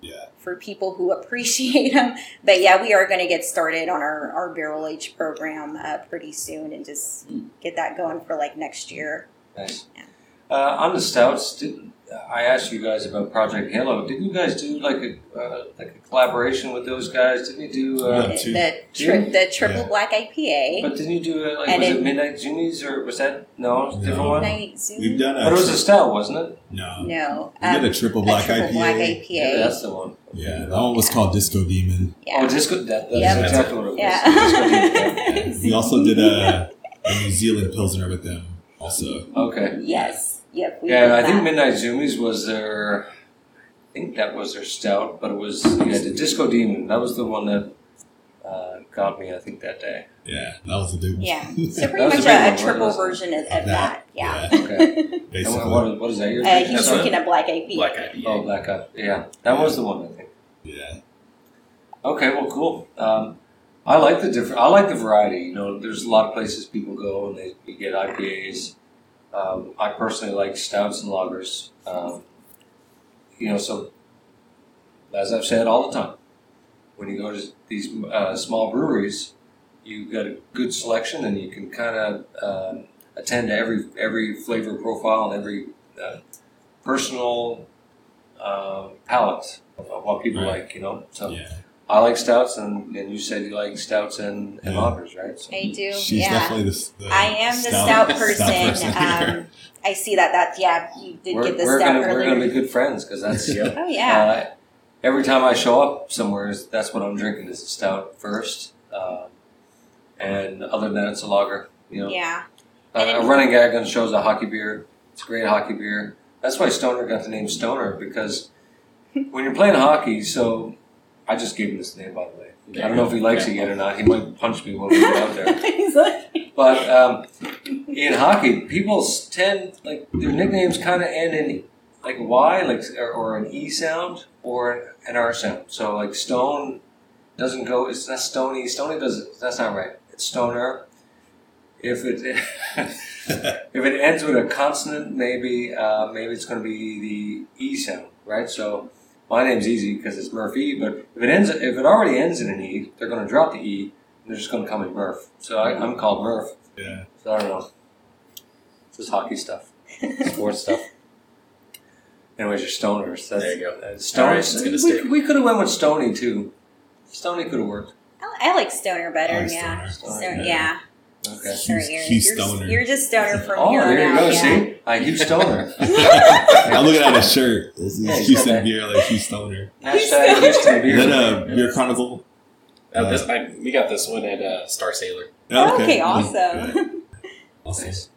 Yeah. for people who appreciate them. But yeah, we are going to get started on our, our barrel age program uh, pretty soon, and just get that going for like next year. Nice. Yeah. Uh, on the stouts, did, I asked you guys about Project Halo. Didn't you guys do like a uh, like a collaboration with those guys? Didn't you do? Uh, Yeah. two. the tri- the triple Yeah. black IPA. But didn't you do uh, like And was it- it Midnight Zoomies or was that no, it was a different one? Night Zoom? we've done a But it was a stout, wasn't it? no. no, We did um, a triple black triple IPA. black IPA. Yeah, that's the one. Yeah, that one was called Disco Demon. yeah. Oh, disco. That, that's Yeah. exactly what it was. Yeah. Disco We also did a, a New Zealand Pilsner with them. Also. Okay. yes. Yep. We Yeah, did I think. Midnight Zoomies was their. I think that was their stout, but it was yeah the Disco Demon. That was the one that uh, got me. I think that day. yeah, that was the big one. Yeah. So That pretty was much a a, a one, triple version of, of Of that. that, Yeah. Okay. And basically. what, what is, what is that? Your Uh, he's That's drinking a black IPA. Black IPA. Oh, Black Up. Yeah, that was the one. I think. yeah, Okay, well, cool. Um, I like the different. I like the variety. You know, there's a lot of places people go and they you get IPAs. Um, I personally like stouts and lagers. Um, you know, so as I've said all the time, when you go to these uh, small breweries, you've got a good selection and you can kind of um attend to every every flavor profile and every uh, personal uh, palate of what people Right. like. You know, so. yeah. I like stouts, and, and you said you like stouts and, and Yeah. lagers, right? So, I do. She's yeah. definitely the, the I am the stout, person. um, I see that. That yeah, you did we're get the we're stout gonna we're gonna be good friends because that's oh yeah. uh, every time I show up somewhere, that's what I'm drinking is a stout first, uh, and other than that, it's a lager. You know, yeah. a, a running gag on the show is a hockey beer. It's a great hockey beer. That's why Stoner got the name Stoner because when you're playing hockey, so I just gave him this name by the way. I don't know if he likes it yet or not. He might punch me when we get out there. He's like, But um, in hockey, people tend like their nicknames kind of end in like Y, like or, or an E sound or an R sound. So like Stone doesn't go. It's not Stony. Stony doesn't. That's not right. It's Stoner. If it if it ends with a consonant, maybe uh, maybe it's going to be the E sound, right? So my name's easy because it's Murphy. But if it ends, if it already ends in an E, they're going to drop the E. and They're just going to call me Murph. So I, I'm called Murph. yeah. So I don't know. This is hockey stuff, sports stuff. Anyways, you're stoners. That's, There you go. Stoners. it's gonna we stick. we could have went with Stony too. Stony could have worked. I, I like stoner better. Like yeah. Stoner. Stoner, Yeah. yeah. Okay. Sorry, Hugh- Aaron. Hugh you're, Stoner. you're just stoner from Oh, here on there you out. go. yeah. See, I Hugh Stoner. I'm looking at his shirt. This is Yeah, he's Houston that. beer, like Hugh Stoner. Hashtag Houston Is beer. that a beer chronicle? Uh, this, I, we got this one at uh, Star Sailor. Oh, Okay, Yeah. awesome. Awesome. Nice.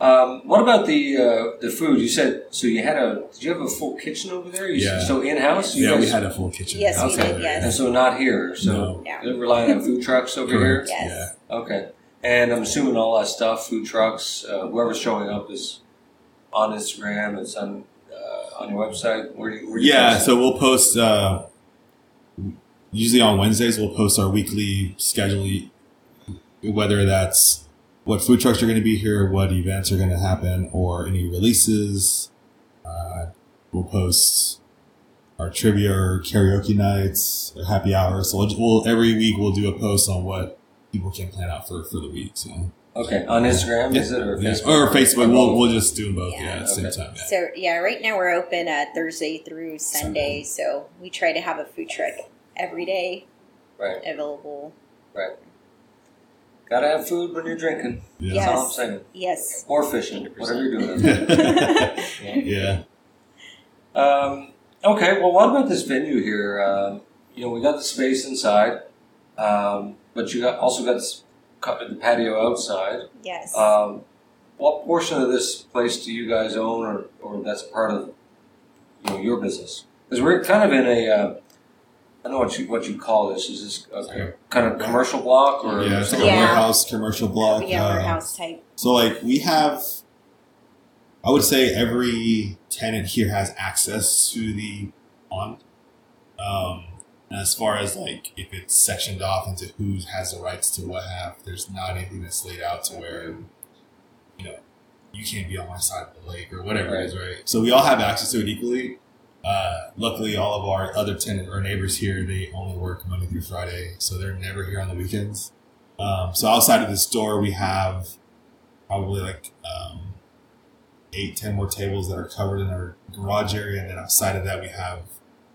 Um, what about the uh, the food? You said so. You had a. Did you have a full kitchen over there? You, Yeah. So in house. Yeah, we had a full kitchen. Yes, we Okay. did, yes. And so not here. So No. Yeah. you're relying on food trucks over Correct. here. Yes. Yeah. Okay. And I'm assuming all that stuff, food trucks, uh, whoever's showing up is on Instagram. It's on uh, on your website. Where you, where you Yeah, so we'll post uh, usually on Wednesdays. We'll post our weekly schedule, whether that's what food trucks are going to be here, what events are going to happen, or any releases. Uh, we'll post our trivia or karaoke nights or happy hours. So we'll, we'll every week we'll do a post on what people can plan out for for the week. So Okay, on Instagram is it or Yeah, Facebook? or Facebook. We'll we'll just do them both. Yeah. Yeah, at the same time. Yeah. So yeah, right now we're open uh, Thursday through Sunday, Sunday. so we try to have a food truck every day Right, available. right. Gotta have food when you're drinking. Yeah. Yes. That's all I'm saying. Yes. Or fishing, whatever you're doing. yeah. Um, okay, well, what about this venue here? Um, you know, we got the space inside, um, but you got also got this, cu- the patio outside. Yes. Um, what portion of this place do you guys own, or, or that's part of you know, your business? Because we're kind of in a, uh, I don't know what you what you call this. Is this a Okay. kind of commercial block or? Yeah, it's like a Yeah. warehouse commercial block. yeah, uh, warehouse type. So like we have, I would say every tenant here has access to the pond. Um, and as far as like if it's sectioned off into who has the rights to what half, there's not anything that's laid out to where, you know, you can't be on my side of the lake or whatever it is, right? So we all have access to it equally. Uh, luckily, all of our other tenant or neighbors here, they only work Monday through Friday, so they're never here on the weekends. Um, so outside of the store, we have probably like um, eight, ten more tables that are covered in our garage area, and then outside of that, we have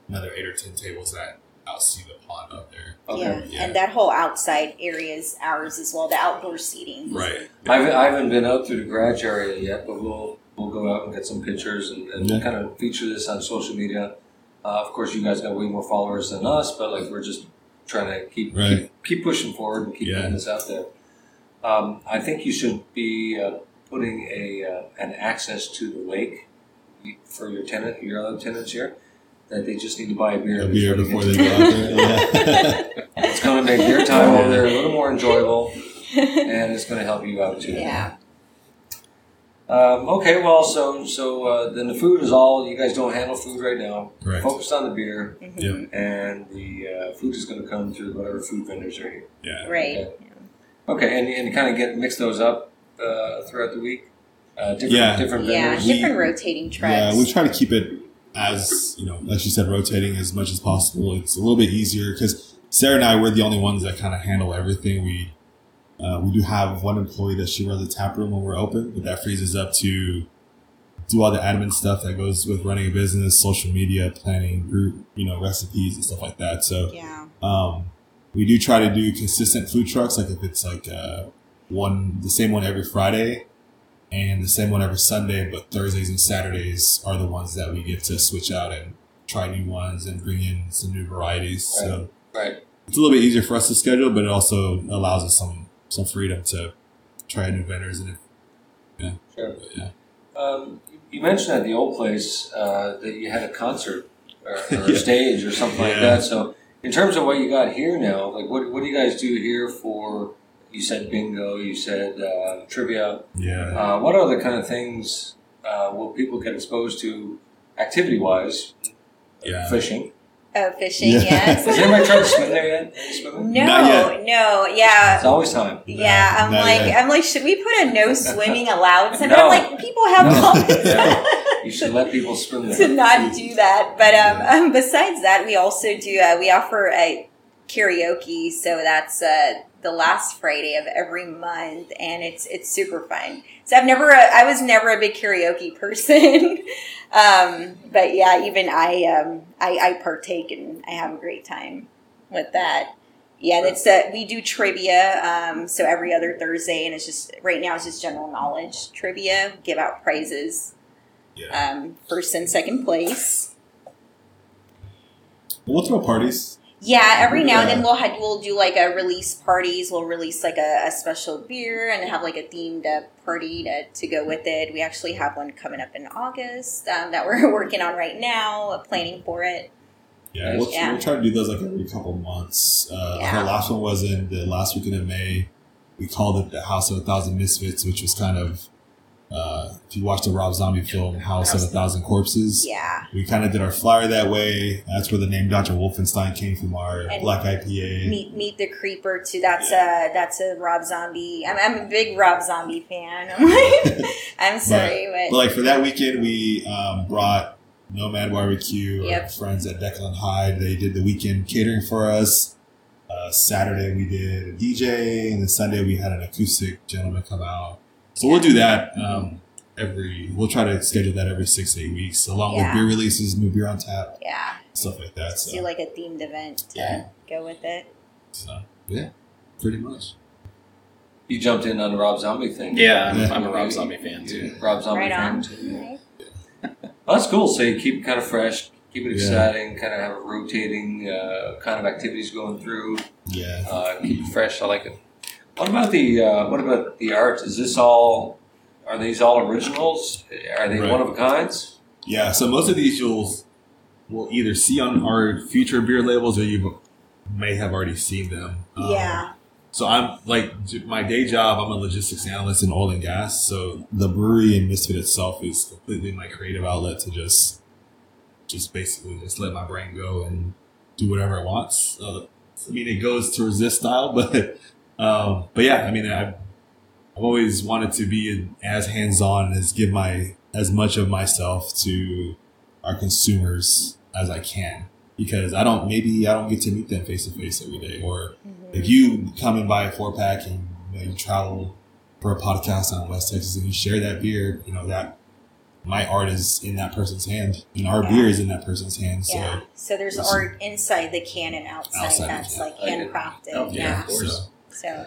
another eight or ten tables that outsee the pond out there. Okay. Yeah. Yeah. and that whole outside area is ours as well. The outdoor seating. Right. I haven't, I haven't been out through the garage area yet, but we'll we'll go out and get some pictures and, and Yeah. kind of feature this on social media. Uh, of course, you guys got way more followers than us, but like we're just trying to keep Right. keep, keep pushing forward and keep Yeah. getting this out there. Um, I think you should be uh, putting a uh, an access to the lake for your tenant, your other tenants here. That they just need to buy a beer. A beer they before they to- go out there. Yeah. It's going to make your time over there a little more enjoyable, and it's going to help you out too. Yeah. Um, okay, well, so so uh, then the food is all you guys don't handle food right now. Correct. Focused on the beer, Mhm. Yeah. and the uh, food is going to come through whatever food vendors are here. yeah. Right. Okay, and and kind of get mix those up uh, throughout the week. Uh, different Yeah. different Yeah. vendors. We- Different rotating trucks. Yeah, we try to keep it as you know, like you said, rotating as much as possible. It's a little bit easier because Sarah and I we're the only ones that kind of handle everything. We uh, we do have one employee that she runs the tap room when we're open, but that frees us up to do all the admin stuff that goes with running a business, social media, planning, group, you know, recipes and stuff like that. So yeah. um, we do try to do consistent food trucks, like if it's like uh, one the same one every Friday and the same one every Sunday, but Thursdays and Saturdays are the ones that we get to switch out and try new ones and bring in some new varieties. So Right. it's a little bit easier for us to schedule, but it also allows us some some freedom to try new vendors and if, Sure. but yeah. Um, you mentioned at the old place uh, that you had a concert or, or a stage or something like that. So, in terms of what you got here now, like what what do you guys do here for? You said bingo. You said uh, trivia. Yeah. Uh, what other kind of things uh, will people get exposed to activity wise? Yeah. Fishing. Oh, fishing. Yeah. Yes. Has anybody tried to swim there yet? Swimming? No, yet. no, yeah. It's always time. Yeah, I'm like, yet. I'm like, should we put a no swimming allowed sign? No. I'm like, people have No. comments You should let people swim to there. not do that. But um, um, besides that, we also do uh, we offer a karaoke, so that's uh, the last Friday of every month, and it's it's super fun. So I've never, I was never a big karaoke person, um, but yeah, even I, um, I, I partake and I have a great time with that. Yeah, it's uh, we do trivia, um, so every other Thursday, and it's just right now it's just general knowledge trivia. Give out prizes, Yeah. um, first and second place. We'll parties. Yeah, every now and then we'll had, we'll do like a release parties. We'll release like a, a special beer and have like a themed uh, party to, to go with it. We actually have one coming up in August um, that we're working on right now, uh, planning for it. Yeah, we'll, Yeah. we'll try to do those like every couple months. Uh, Yeah. Our last one was in the last weekend of May. We called it the House of a Thousand Misfits, which was kind of, uh, if you watch the Rob Zombie film House of a Thousand Corpses, Yeah, we kind of did our flyer that way. That's where the name Dr. Wolfenstein came from, our And Black IPA. meet meet the creeper too. That's a that's a Rob Zombie. I'm, I'm a big Rob Zombie fan. I'm like, I'm sorry, But but like for that weekend, we um, brought Nomad Barbecue, our Yep. friends at Declan Hyde. They did the weekend catering for us. Uh, Saturday we did a DJ, and then Sunday we had an acoustic gentleman come out. So we'll do that um, every. We'll try to schedule that every six to eight weeks, along Yeah. with beer releases, new beer on tap, Yeah. stuff like that. So, do like a themed event to Yeah. go with it. so yeah, pretty much. You jumped in on the Rob Zombie thing. Yeah, I'm, Yeah. I'm a Rob Zombie fan too. Rob Zombie Right fan too. Well, that's cool. So you keep it kind of fresh, keep it Yeah. exciting, kind of have a rotating uh, kind of activities going through. Yeah. Uh, keep it fresh. I like it. What about the uh, what about the art? Is this all? Are these all originals? Are they Right. one of a kinds? Yeah, so most of these you'll will either see on our future beer labels or you may have already seen them. Um, yeah. So I'm like my day job. I'm a logistics analyst in oil and gas. So the brewery and Misfit itself is completely my creative outlet to just, just basically just let my brain go and do whatever it wants. Uh, I mean, it goes to resist style, but um, but yeah, I mean, I, I've always wanted to be as hands on as give my as much of myself to our consumers as I can because I don't maybe I don't get to meet them face to face every day or Mhm. if you come and buy a four pack and you, know, you travel for a podcast on West Texas and you share that beer, you know that my art is in that person's hand and our Yeah. beer is in that person's hand. So yeah. So there's art inside the can and outside, Outside that's like I get it. handcrafted. Oh, yeah. yeah. of course. So, So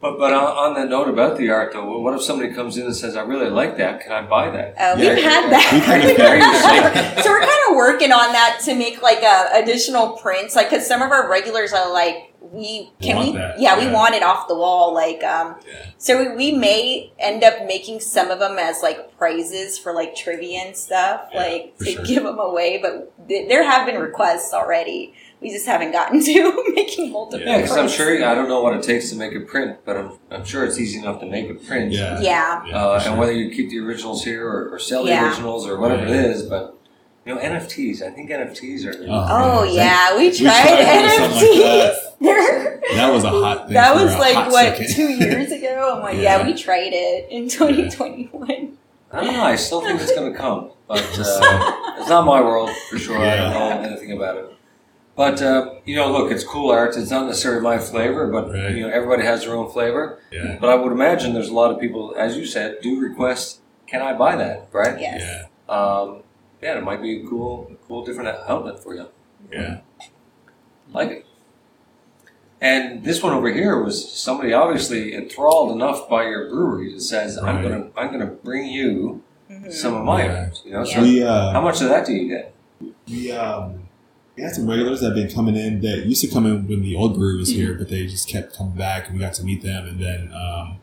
But but on, on that note about the art though, what if somebody comes in and says, "I really like that. Can I buy that?" uh, Yeah. we've had that. We've kind of carried so we're kind of working on that to make like a additional prints, like because some of our regulars are like, we can Want we, that, yeah, we yeah. want it off the wall, like um. yeah. So we, we may end up making some of them as like prizes for like trivia and stuff, Yeah, like to sure. give them away. But th- there have been requests already. We just haven't gotten to making multiple. Yeah, because I'm sure I don't know what it takes to make a print, but I'm, I'm sure it's easy enough to make a print. Yeah. Yeah. Yeah, Uh, for sure. And whether you keep the originals here or, or sell the Yeah. originals or whatever Right. it is, but you know NFTs. I think NFTs are. Oh man. yeah, we tried, tried to do something like NFTs. That was a hot thing. that was like what second. two years ago. I'm like, yeah. Yeah. we tried it in 2021. I don't know. I still think it's going to come, but uh, it's not my world for sure. I don't know anything about it. But uh, you know, look, it's cool art. It's not necessarily my flavor, but Right. you know, everybody has their own flavor. Yeah. But I would imagine there's a lot of people, as you said, do request, "Can I buy that?" Right? Yes. Yeah. Um, yeah, it might be a cool, cool different outlet for you. Yeah. Like it. And this one over here was somebody obviously enthralled enough by your brewery that says, "I'm gonna, I'm gonna bring you Mhm. some of my Yeah. art." You know, so We uh, how much of that do you get? we um we had some regulars that have been coming in that used to come in when the old brewery was here, but they just kept coming back and we got to meet them. And then um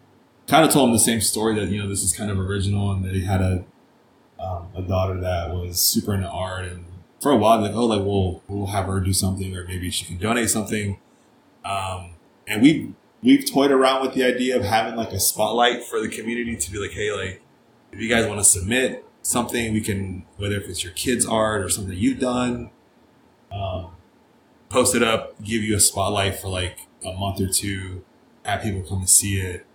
kind of told them the same story that you know this is kind of original and they had a um, a daughter that was super into art and for a while like oh like we'll we'll have her do something or maybe she can donate something. Um and we we've toyed around with the idea of having like a spotlight for the community to be like hey like if you guys want to submit something we can whether if it's your kids art or something you've done um, post it up give you a spotlight for like a month or two have people come and see it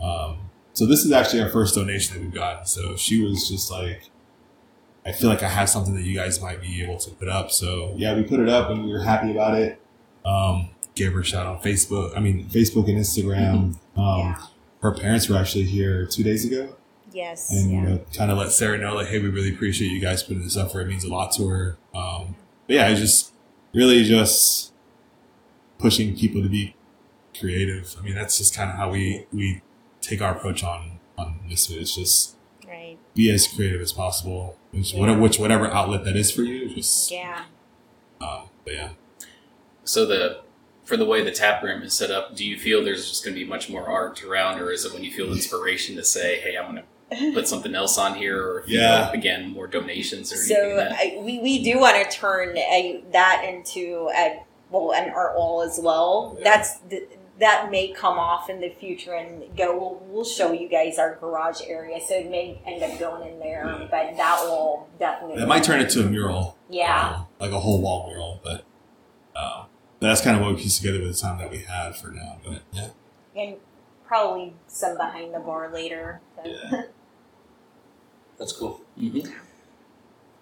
um, so this is actually our first donation that we've gotten so she was just like i feel like i have something that you guys might be able to put up so yeah we put it up and we were happy about it um, gave her a shout on facebook i mean facebook and instagram um, Yeah. her parents were actually here two days ago Yes. and yeah. you know, kind of let Sarah know, like, hey, we really appreciate you guys putting this up for. It means a lot to her. Um, but yeah, it's just really just pushing people to be creative. I mean, that's just kind of how we we take our approach on on this. It's just Right. be as creative as possible, which Yeah. whatever which whatever outlet that is for you. Just Yeah. um, but yeah, So the for the way the tap room is set up, do you feel there's just going to be much more art around, or is it when you feel inspiration to say, "Hey, I'm going to put something else on here," or if you Yeah. know, again more donations or anything? So that, I, we, we do want to turn a, that into a well an art wall as well. Yeah. That's the, that may come off in the future and go. We'll, we'll show you guys our garage area, so it may end up going in there, Yeah. but that will definitely. that might turn into a mural. Yeah. um, like a whole wall mural, but. Um, but that's kind of what we pieced together with the time that we had for now. But yeah, and probably some behind the bar later. but- Yeah. That's cool. Mhm.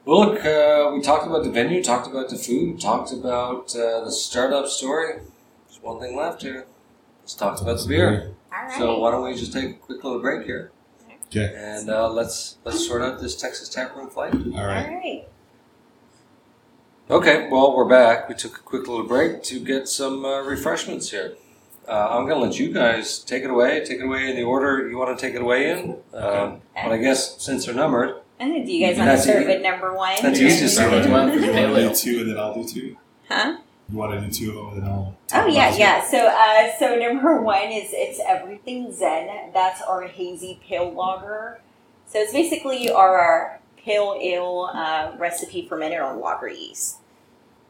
Well, look, uh, we talked about the venue, talked about the food, talked about uh, the startup story. There's one thing left here. Let's talk about the beer. All right. So why don't we just take a quick little break here Okay. and uh, let's let's sort out this Texas Tap Room flight. All All right. right. Okay, well we're back. We took a quick little break to get some uh, refreshments here. Uh, I'm going to let you guys take it away. Take it away in the order you want to take it away in. Um, but I guess since they're numbered, And do you guys want to That's start e- with number one? that's easy to start with. You want to do two and then I'll do two? Huh? You want to do two of them and then I'll. Oh talk yeah, about yeah. So uh, so number one is it's everything Zen. That's our hazy pale lager. So it's basically our pale ale uh, recipe fermented on lager yeast.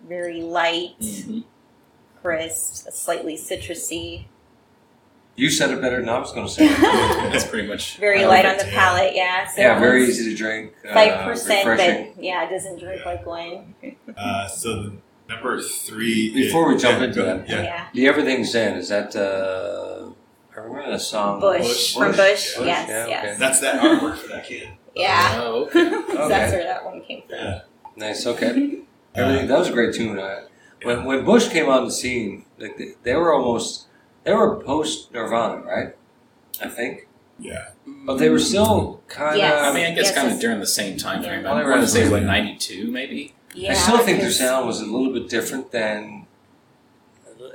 Very light, Mhm. Crisp, slightly citrusy. you said it better than I was going to say. it. That's pretty much Very I light on the palate. Yeah. So yeah, very easy to drink. uh, Five percent, but yeah, it doesn't drink Yeah. like wine. Uh, so the number three. Before we jump yeah, into that, ahead. Yeah. yeah. The Everything Zen is that? Uh, I remember the song Bush, Bush. from Bush. Bush. Bush, Yes, yeah, yes. okay. That's that artwork for that kid. Yeah. Oh, okay. So That's where that one came from. Yeah. Nice. Okay. Everything that was a great tune. I, when when Bush came on the scene, like they, they were almost they were post Nirvana, right? I think, Yeah. but they were still kind of. Yes. I mean, I guess Yes, kind of during the same time frame. Yeah. I want to say what ninety two, maybe. Yeah, I still think their sound was a little bit different than.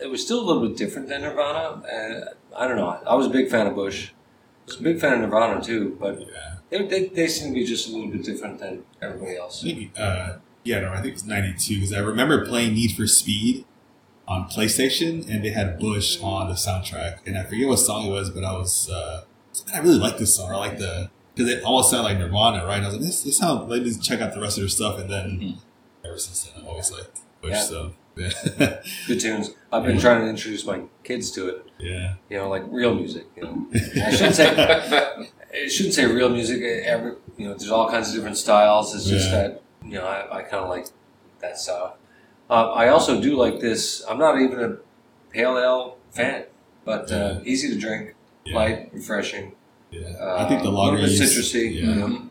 It was still a little bit different than Nirvana. And I don't know. I was a big fan of Bush. I was a big fan of Nirvana too, but Yeah. they, they, they seem to be just a little bit different than everybody else. Maybe. Uh, yeah, no, I think it was 92 because I remember playing Need for Speed on PlayStation and they had Bush on the soundtrack. And I forget what song it was, but I was, uh, I really like this song. I like the, because it almost sounded like Nirvana, right? And I was like, this, this sounds, let me check out the rest of their stuff. And then Mhm. ever since then, I've always liked Bush. Yeah. So, yeah. Good tunes. I've been trying to introduce my kids to it. yeah. You know, like real music. You know, I shouldn't say I shouldn't say real music. Every you know, there's all kinds of different styles. It's just Yeah. that you know, I, I kind of like that style. Uh, I also do like this. I'm not even a pale ale fan, but uh, easy to drink, Yeah. light, refreshing. Yeah. Uh, I think the lager yeast, citrusy. Yeah. Know?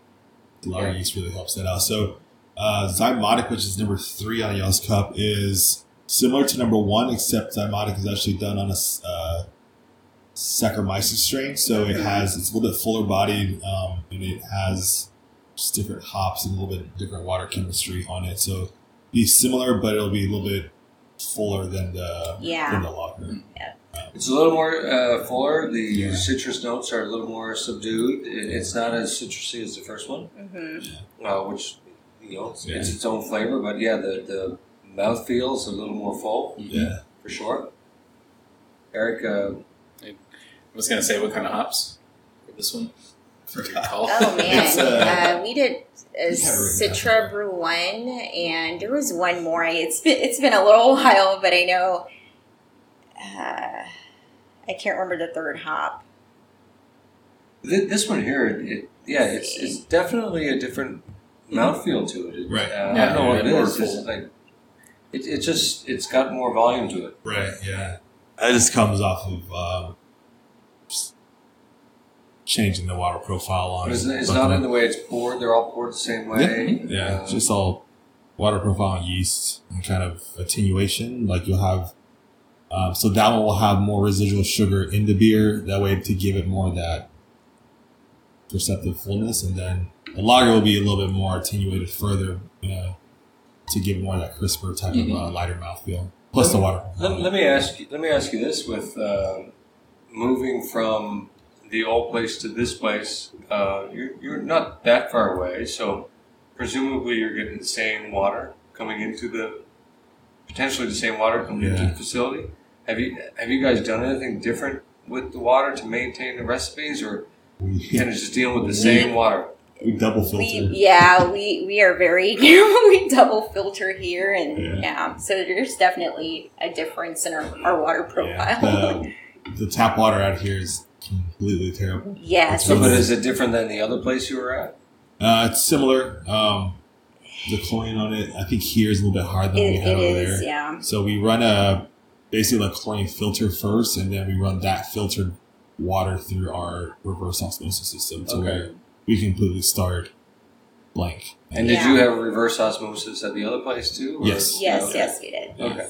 The lager Yeah. yeast really helps that out. So, uh, Zymotic, which is number three on y'all's cup, is similar to number one, except Zymotic is actually done on a uh, Saccharomyces strain. So it has it's a little bit fuller bodied, um, and it has just different hops and a little bit different water chemistry on it. So be similar, but it'll be a little bit fuller than the Yeah. than the lager. It's a little more uh, fuller. The Yeah. citrus notes are a little more subdued. It, it's not as citrusy as the first one. hmm uh, which you know it's, Yeah. it's its own flavor. But yeah, the the mouth feels a little more full Yeah. for sure. Eric, uh, I was gonna say what kind of hops for this one. Forgot. Recall. Oh man, uh, uh, we did a have it written down Citra somewhere. Bru-1, and there was one more. It's been it's been a little while, but I know uh, I can't remember the third hop. this one here, it, yeah, it's it's definitely a different mouthfeel to it. It- Right. Uh, I Yeah, don't know what it more is. It's full. like it, it just it's got more volume to it. Right. Yeah. That just comes off of just changing the water profile on. But it's, it. it's not in the way it's poured. They're all poured the same way. Yeah, Uh, it's just all water profile and yeast and kind of attenuation. Like you'll have, um, so that one will have more residual sugar in the beer. That way to give it more of that perceptive fullness, and then the lager will be a little bit more attenuated further, you know, to give more of that crisper type Mhm. of uh, lighter mouthfeel. Plus the water. Let, let me ask you. Let me ask you this: with uh, moving from the old place to this place, uh, you're you're not that far away, so presumably you're getting the same water coming into the potentially the same water coming into the facility. Have you have you guys done anything different with the water to maintain the recipes, or we, kind of just dealing with the same water? we double filter. We yeah, we we are very we double filter here, and Yeah. yeah. so there's definitely a difference in our, our water Yeah, profile. the, the tap water out here is completely terrible. yes, So, but is it different than the other place you were at? Uh, it's similar. Um, the chlorine on it, I think here is a little bit harder than we it, have it over is. there. Yeah, So we run a basically a chlorine filter first, and then we run that filtered water through our reverse osmosis system, to Okay. where we completely start blank. And did you have reverse osmosis at the other place too? or- Yes. Yes, Okay. yes, we did. Okay.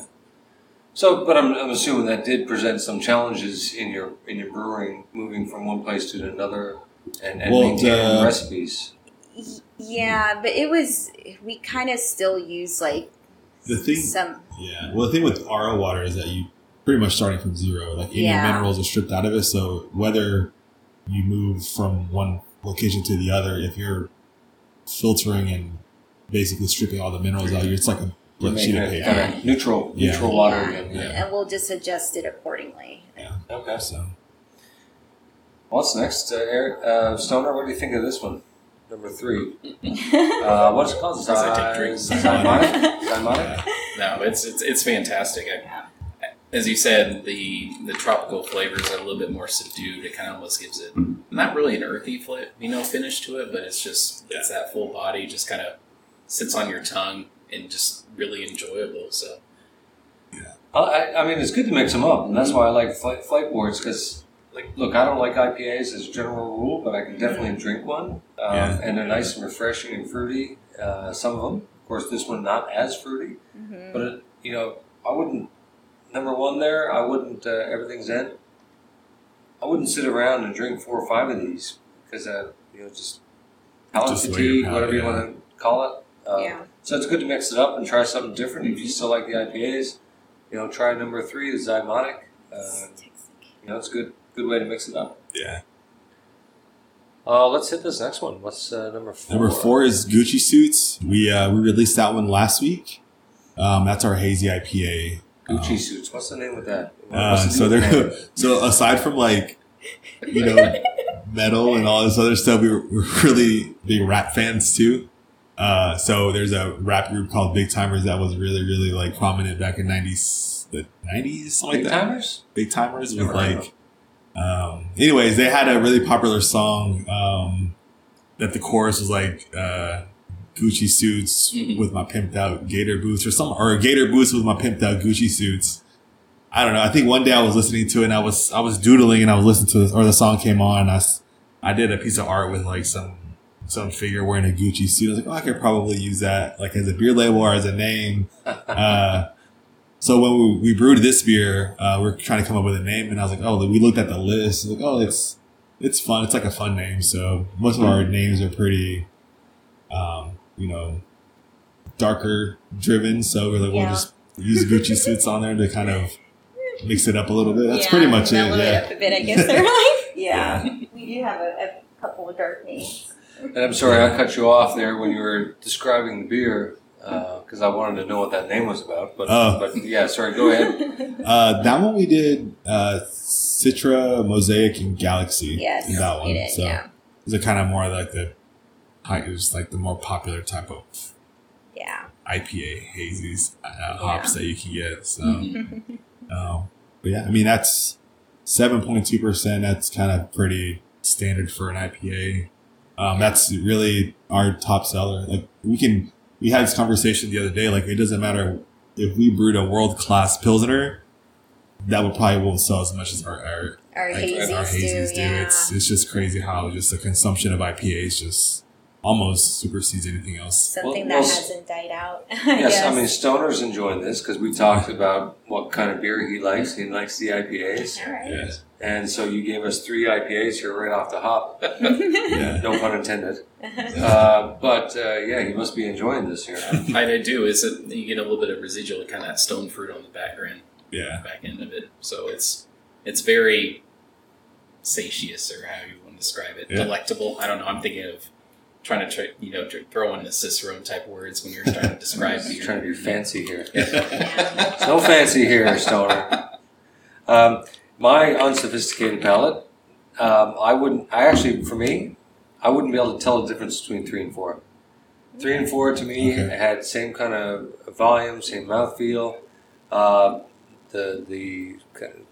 So, but I'm, I'm assuming that did present some challenges in your in your brewing, moving from one place to another, and, and Well, maintaining the- recipes. Yeah, but it was we kind of still use like The thing, some yeah. Well, the thing with RO water is that you pretty much starting from zero. Like any Yeah. minerals are stripped out of it. So whether you move from one location to the other, if you're filtering and basically stripping all the minerals out, it's like a You're blank sheet making of it paper. kind of neutral, Yeah. neutral water Yeah. Yeah. Yeah. and we'll just adjust it accordingly. Yeah. Okay. So What's next, uh, Eric uh, Stoner? What do you think of this one? Number three. Uh, what's it called? As I take drinks. Zymonic? Zymonic? No, it's it's, it's fantastic. I, As you said, the the tropical flavors are a little bit more subdued. It kind of almost gives it not really an earthy fla- you know finish to it, but it's just it's that full body, just kind of sits on your tongue and just really enjoyable. So yeah. I, I mean, it's good to mix them up, and that's why I like flight, flight boards because, like, look, I don't like IPAs as a general rule, but I can definitely drink one, um, Yeah. and they're nice and refreshing and fruity. Uh, some of them, of course, this one not as fruity, Mhm. but it, you know, I wouldn't. Number one, there, I wouldn't. Uh, Everything Zen. I wouldn't sit around and drink four or five of these because, uh, you know, just palate Just the fatigue, your palate, whatever you want to call it. Uh, yeah. so it's good to mix it up and try something different. If you still like the IPAs, you know, try number three, the Zymonic. Uh, you know, it's a good good way to mix it up. yeah. Uh, let's hit this next one. What's uh, number four? Number four is Gucci Suits. We uh, we released that one last week. Um, that's our hazy IPA. Gucci Um, suits. What's the name of that? Uh, the so name of there, so aside from like, you know, metal and all this other stuff, we were, we're really big rap fans too. Uh, so there's a rap group called Big Tymers that was really, really like prominent back in nineties, the nineties, something Big like that. timers. Big Tymers was Never heard of like, um, anyways, they had a really popular song, um, that the chorus was like, uh, Gucci suits Mhm. with my pimped out Gator boots or some, or Gator boots with my pimped out Gucci suits. I don't know. I think one day I was listening to it and I was, I was doodling and I was listening to this, or the song came on. And I, I did a piece of art with like some, some figure wearing a Gucci suit. I was like, oh, I could probably use that like as a beer label or as a name. Uh, so when we, we brewed this beer, uh, we are trying to come up with a name, and I was like, "Oh, we looked at the list. Like, oh, it's it's fun. It's like a fun name." So most of our names are pretty, um, you know, darker driven. So we're like, we'll just use Gucci suits on there to kind of mix it up a little bit. That's Yeah, pretty much it. Yeah. up a bit, I guess they're like. Yeah. We do have a, a couple of dark names. And I'm sorry I cut you off there when you were describing the beer because I wanted to know what that name was about. But Oh. but yeah, sorry. Go ahead. Uh, that one we did uh, Citra, Mosaic, and Galaxy. yes. in that one. We did, so yeah. it's a kind of more like the high, it was like the more popular type of Yeah. IPA hazies uh, hops that you can get. So, Mhm. um, but yeah, I mean that's seven point two percent. That's kind of pretty standard for an IPA. Um, that's really our top seller. Like we can, we had this conversation the other day. Like it doesn't matter if we brewed a world class pilsner, that would probably won't sell as much as our our, Our like, hazies, our hazies do. do. Yeah. It's it's just crazy how just the consumption of IPAs just almost supersedes anything else. Something Well, that well, hasn't died out. Yes, I mean Stoner's enjoying this because we talked about what kind of beer he likes. He likes the IPAs, All right. Yeah, and so you gave us three IPAs here right off the hop. yeah. No pun intended. Uh, but uh, yeah, you must be enjoying this here. I, I do. Is it you get a little bit of residual kind of that stone fruit on the background, Yeah. back end of it. So it's it's very satious, or how you want to describe it, Yeah. delectable. I don't know. I'm thinking of trying to try, you know tr- throw in the Cicerone type words when you're trying to describe He's beer. trying to be fancy here. Yeah. No fancy here, Stoner. Um, my unsophisticated palate, um, I wouldn't. I actually, for me, I wouldn't be able to tell the difference between three and four. Three and four to me Okay. had same kind of volume, same mouthfeel. Uh, the the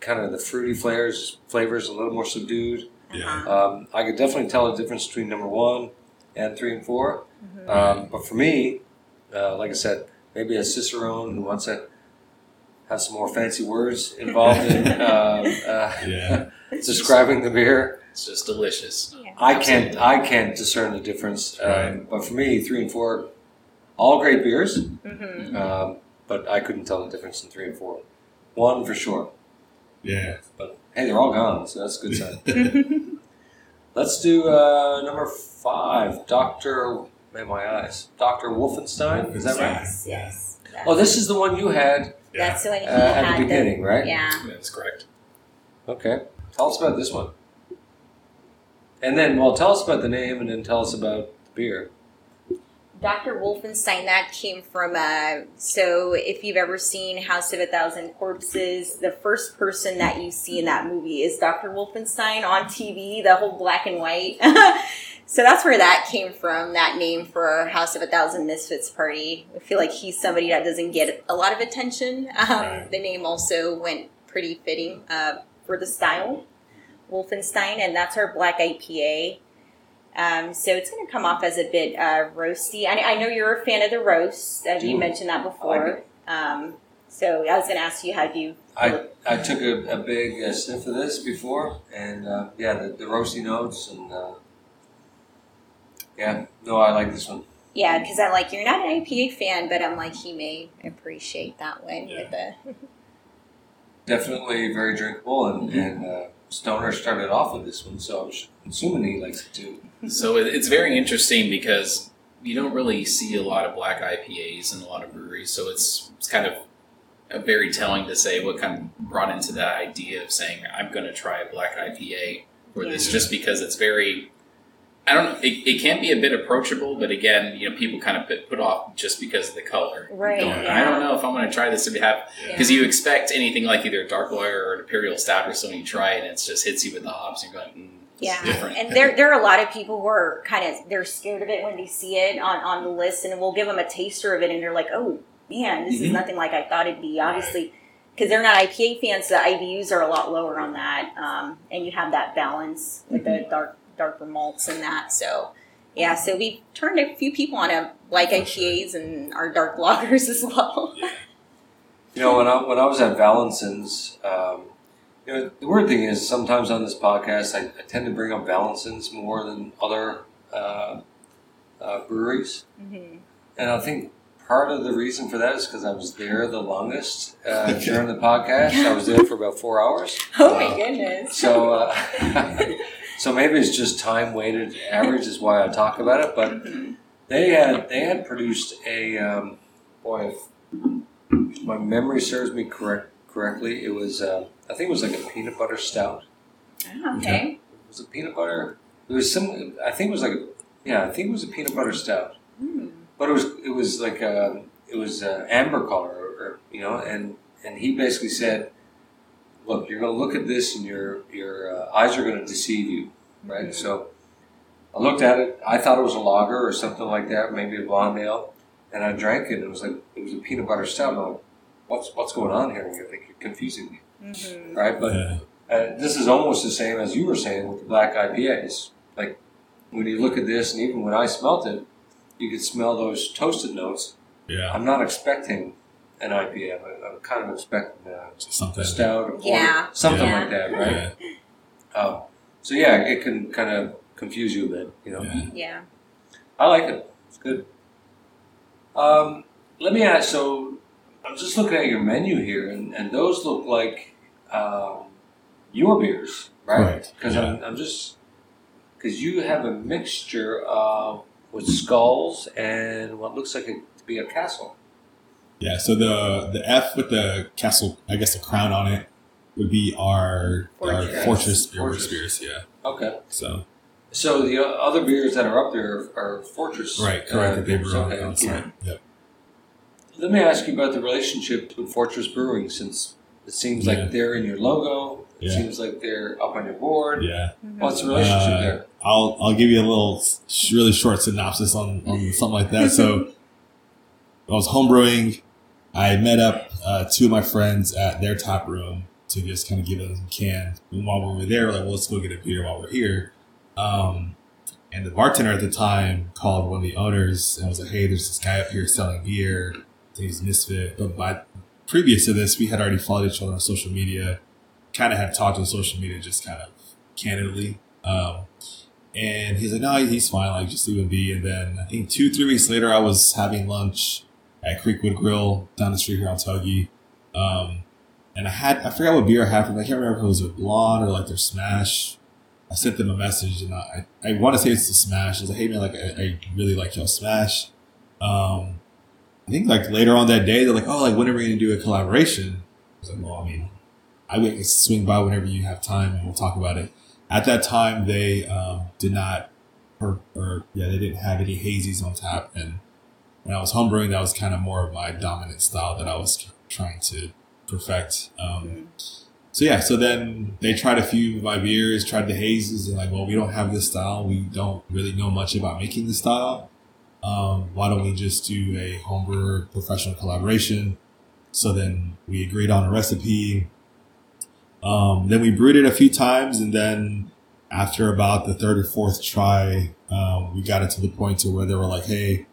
kind of the fruity flavors flavors a little more subdued. Yeah. Um, I could definitely tell the difference between number one and three and 4 Mhm. Um, but for me, uh, like I said, maybe a Cicerone who wants to have some more fancy words involved in uh, uh, Yeah. describing the beer. It's just delicious. Yeah. I can't I can't discern the difference. Um, Right. but for me, three and four, all great beers. hmm Um, but I couldn't tell the difference in three and four. One for sure. Yeah. But hey, they're all gone, so that's a good sign. Let's do uh, number five, Doctor. Man, my eyes, Doctor Wolfenstein. Is that right? Yes, yes. Oh, this is the one you had That's the one he uh, at the beginning, right? Yeah. That's correct. Okay. Tell us about this one. And then, well, tell us about the name, and then tell us about the beer. Dr. Wolfenstein, that came from, uh, so if you've ever seen House of a Thousand Corpses, the first person that you see in that movie is Dr. Wolfenstein on TV, the whole black and white. so that's where that came from, that name for our House of a Thousand Misfits party. I feel like he's somebody that doesn't get a lot of attention. Um, Right. The name also went pretty fitting uh, for the style, Wolfenstein, and that's our black IPA. Um, so it's going to come off as a bit uh, roasty. I, I know you're a fan of the roast. Uh, you mentioned that like before. Um, so I was going to ask you, have you? I, I took a, a big uh, sniff of this before, and uh, yeah, the, the roasty notes, and uh, yeah, no, I like this one. Yeah, because I'm like, you're not an IPA fan, but I'm like, he may appreciate that one with the. Definitely very drinkable, and, and uh, Stoner started off with this one, so I'm assuming he likes it too. So it's very interesting because you don't really see a lot of black IPAs in a lot of breweries. So it's it's kind of uh, very telling to say what kind of brought into that idea of saying I'm going to try a black IPA for this, just because it's very. I don't know. It, it can be a bit approachable, but again, you know, people kind of put, put off just because of the color. Right, Going, yeah. I don't know if I'm going to try this if you have because you expect anything like either a dark lager or an imperial stout or something. You try it and it just hits you with the hops. And you're going, mm, Yeah, different. and there there are a lot of people who are kind of they're scared of it when they see it on on the list, and we'll give them a taster of it, and they're like, "Oh man, this is Mhm. nothing like I thought it'd be." Obviously, because they're not IPA fans, the IBUs are a lot lower on that, um, and you have that balance with the dark darker malts and that. So, yeah, so we turned a few people on to like IPAs and our dark lagers as well. You know, when I when I was at Valencin's, um, you know, the weird thing is sometimes on this podcast I, I tend to bring up Valencin's more than other uh, uh, breweries, Mhm. and I think part of the reason for that is because I was there the longest uh, during the podcast. I was there for about four hours, Oh my goodness! so uh, so maybe it's just time weighted average is why I talk about it. But they had they had produced a um, boy, if my memory serves me correct correctly, it was uh, I think it was like a peanut butter stout. Oh, okay. Was a peanut butter? It was some. I think it was like a yeah. I think it was a peanut butter stout. Mm. But it was it was like um it was uh, amber color, or, or you know, and and he basically said, "Look, you're going to look at this, and your your uh, eyes are going to deceive you, right?" So I looked at it. I thought it was a lager or something like that, maybe a blonde ale, and I drank it. and It was like it was a peanut butter stout. I'm like, "What's what's going on here?" And I think you're confusing me, Mhm. right? But Yeah. uh, this is almost the same as you were saying with the black IPAs. Like when you look at this, and even when I smelt it, you could smell those toasted notes. Yeah. I'm not expecting an IPA. I'm, I'm kind of expecting a, Something. a stout, or porter, Yeah. something Yeah. like that, right? Yeah. Um, so yeah, it can kind of confuse you a bit. You know, Yeah. Yeah. I like it. It's good. Um, let me ask. So I'm just looking at your menu here, and, and those look like um, your beers, right? Right, Because yeah. I'm, I'm just because you have a mixture of with skulls and what looks like a, to be a castle. Yeah, so the the F with the castle, I guess the crown on it, would be our Fortress. our fortress beer Fortress. spears. Yeah, Okay. so So the other beers that are up there are Fortress. right, uh, correct. that they beers. Okay. on site. Yep. Let me ask you about the relationship with Fortress Brewing, since it seems Yeah. like they're in your logo. It Yeah. seems like they're up on your board. Yeah, What's the relationship Uh, there? I'll I'll give you a little really short synopsis on on something like that. So I was homebrewing. I met up uh, two of my friends at their tap room to just kind of give them some can. And while we were there, we're like, well, let's go get a beer while we're here. Um, and the bartender at the time called one of the owners and was like, hey, there's this guy up here selling beer. He's Misfit. But by, previous to this, we had already followed each other on social media, kind of had talked on social media just kind of candidly. Um, and he's like, no, he's fine. Like, just leave him be. And then I think two, three weeks later, I was having lunch at Creekwood Grill down the street here on Tuggy. Um, and I had, I forgot what beer I had from. I can't remember if it was a blonde or like their smash. I sent them a message and I, I want to say it's the smash. I was like, hey man, like, I, I really like y'all smash. Um, I think like later on that day, they're like, oh, like, when are we to do a collaboration? I was like, well, I mean, I would swing by whenever you have time and we'll talk about it. At that time, they um, did not, or, or yeah, they didn't have any hazies on tap. And when I was homebrewing, that was kind of more of my dominant style that I was trying to perfect. Um, so yeah, so then they tried a few of my beers, tried the hazes, and like, well, we don't have this style. We don't really know much about making this style. Um, why don't we just do a homebrewer professional collaboration? So then we agreed on a recipe. Um, then we brewed it a few times, and then after about the third or fourth try, um, we got it to the point to where they were like, "Hey,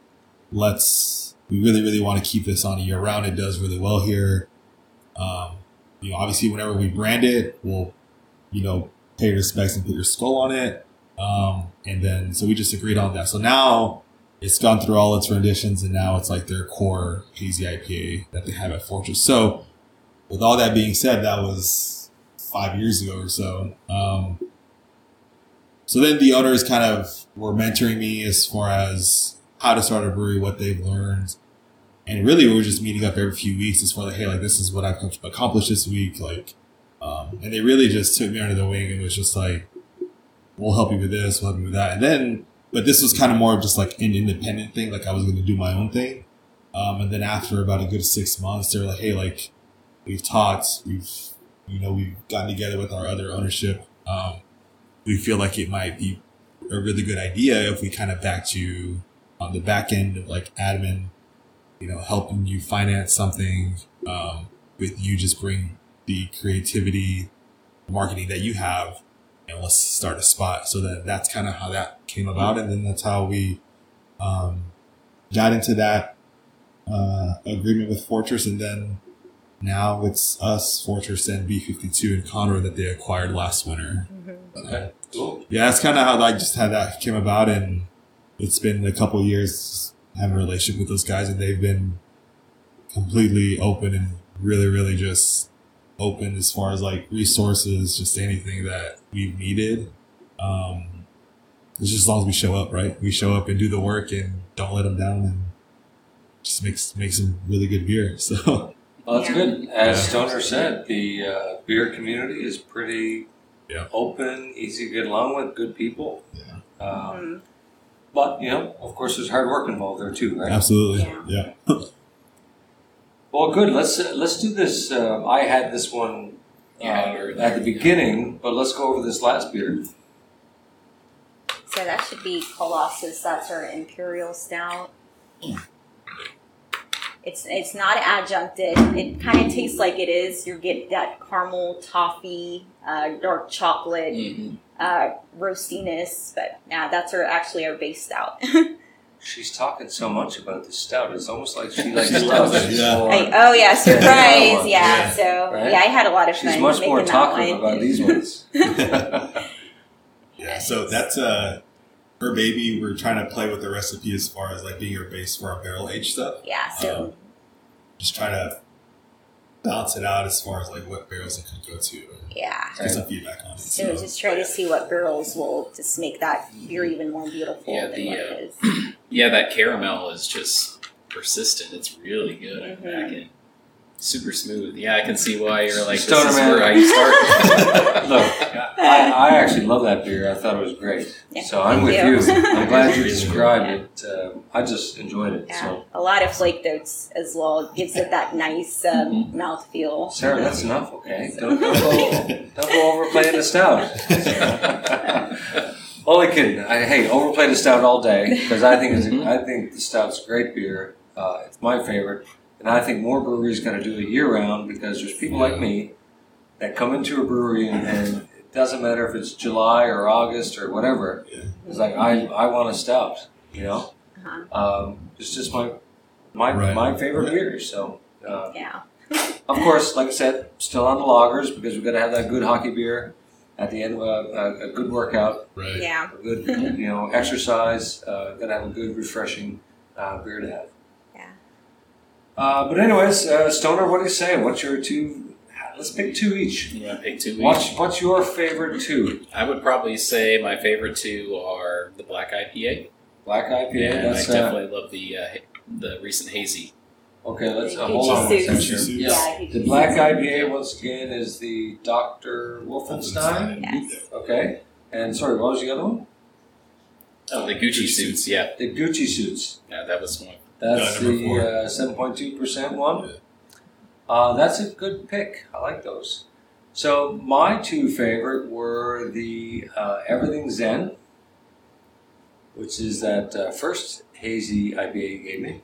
let's. We really, really want to keep this on year round. It does really well here. Um, you know, obviously, whenever we brand it, we'll, you know, pay respects and put your skull on it. Um, and then so we just agreed on that. So now it's gone through all its renditions, and now it's like their core hazy IPA that they have at Fortress. So, with all that being said, that was five years ago or so. Um, so then the owners kind of were mentoring me as far as how to start a brewery, what they've learned. And really, we were just meeting up every few weeks as far like, hey, like this is what I've accomplished this week. Like, um, and they really just took me under the wing and was just like, we'll help you with this, we'll help you with that. And then, but this was kind of more of just like an independent thing. Like I was going to do my own thing. Um, and then after about a good six months, they were like, hey, like we've talked, we've, you know, we've gotten together with our other ownership. Um, we feel like it might be a really good idea if we kind of backed you on the back end of like admin, you know, helping you finance something, um, with you just bring the creativity, marketing that you have, and let's start a spot. So that that's kind of how that came about, and then that's how we um, got into that uh, agreement with Fortress, and then now it's us, Fortress, and B fifty two and Conroe that they acquired last winter. Okay, cool. Yeah, that's kind of how I just how that came about, and it's been a couple years having a relationship with those guys, and they've been completely open and really, really just open as far as like resources, just anything that we've needed. Um, it's just as long as we show up, right? We show up and do the work and don't let them down, and just makes makes some really good beer. So Well, that's good. As Yeah. Stoner said, the uh, beer community is pretty Yeah. open, easy to get along with, good people. Yeah. Um, Mhm. But you know, of course, there's hard work involved there too, right? absolutely, Yeah. yeah. Well, good. Let's uh, let's do this. Uh, I had this one uh, at the beginning, but let's go over this last beer. So that should be Colossus. That's our imperial stout. It's it's not adjuncted. It kind of tastes like it is. You get that caramel, toffee, uh, dark chocolate, Mhm. Uh, roastiness. But yeah, that's our actually our base stout. She's talking so much about the stout. It's almost like she likes She loves stout. it, yeah. more- Hey, oh yeah, surprise! Yeah. Yeah, so Right? yeah, I had a lot of fun She's much more that talkative about these ones. Yeah, so that's uh her baby. We're trying to play with the recipe as far as like being her base for our barrel aged stuff. Yeah, so Um, just trying to balance it out as far as like what barrels it could go to. yeah. Get some feedback on it. So just try to see what barrels will just make that beer even more beautiful Yeah, than the, what uh, it is. Yeah, that caramel is just persistent. It's really good. Mhm. Back in. Super smooth. Yeah, I can see why you're like, this Stoner is man. where I start. Look, I, I actually love that beer. I thought it was great. Yeah, so I'm thank with you. you. I'm glad you described good. it. Um, I just enjoyed it. Yeah, So, a lot of flake notes as well. Gives it that nice um, mouth feel. Sarah, that's enough, okay? Don't, don't, go, don't go overplaying the stout. Only kidding. I, hey, overplay the stout all day because I think it's, Mhm. I think the stout's a great beer. Uh, it's my favorite, and I think more breweries got to do it year round because there's people like me that come into a brewery and, and it doesn't matter if it's July or August or whatever. Yeah. It's like I, I want a stout, you know. Uh-huh. Um, it's just my my Right. my favorite Yeah. beer. So. Uh, Yeah. of course, like I said, still on the lagers because we've got to have that good hockey beer. at the end of a, a, a good workout, Right. Yeah. a good you know exercise. Uh, gonna have a good, refreshing uh, beer to have. Yeah. Uh, but anyways, uh, Stoner, what do you say? What's your two? Let's pick two each. You want to pick two? What's each? what's your favorite two? I would probably say my favorite two are the Black IPA. Black IPA. and I that's uh, definitely love the uh, the recent hazy. okay. Let's uh, The hold on. Gucci one suits. second. Gucci Yeah. Yeah, The Gucci black suits. IPA once again is the Doctor Wolfenstein. Yes. Okay. And sorry, what was the other one? Oh, the Gucci suits. Yeah, The Gucci suits. yeah, that was one. That's Yeah, the uh, seven point two percent one. Yeah. Uh, that's a good pick. I like those. So my two favorite were the uh, Everything Zen, which is that uh, first hazy IPA you gave me,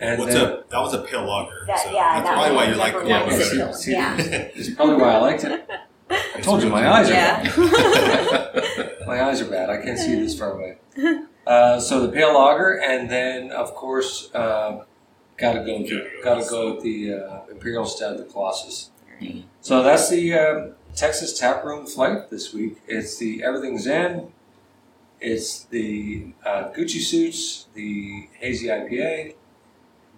and What's then up? That was a pale lager. That- so yeah, that's that probably why you like number it. one more is better. see, Yeah. it's probably why I liked it. I told you my eyes are Yeah. bad. my eyes are bad. I can't see this far away. Uh, so the pale lager, and then of course, uh, gotta go, gotta go with the uh, imperial stout, the Colossus. Mhm. So that's the um, Texas Taproom flight this week. It's the Everything Zen. It's the uh, Gucci suits, the hazy IPA,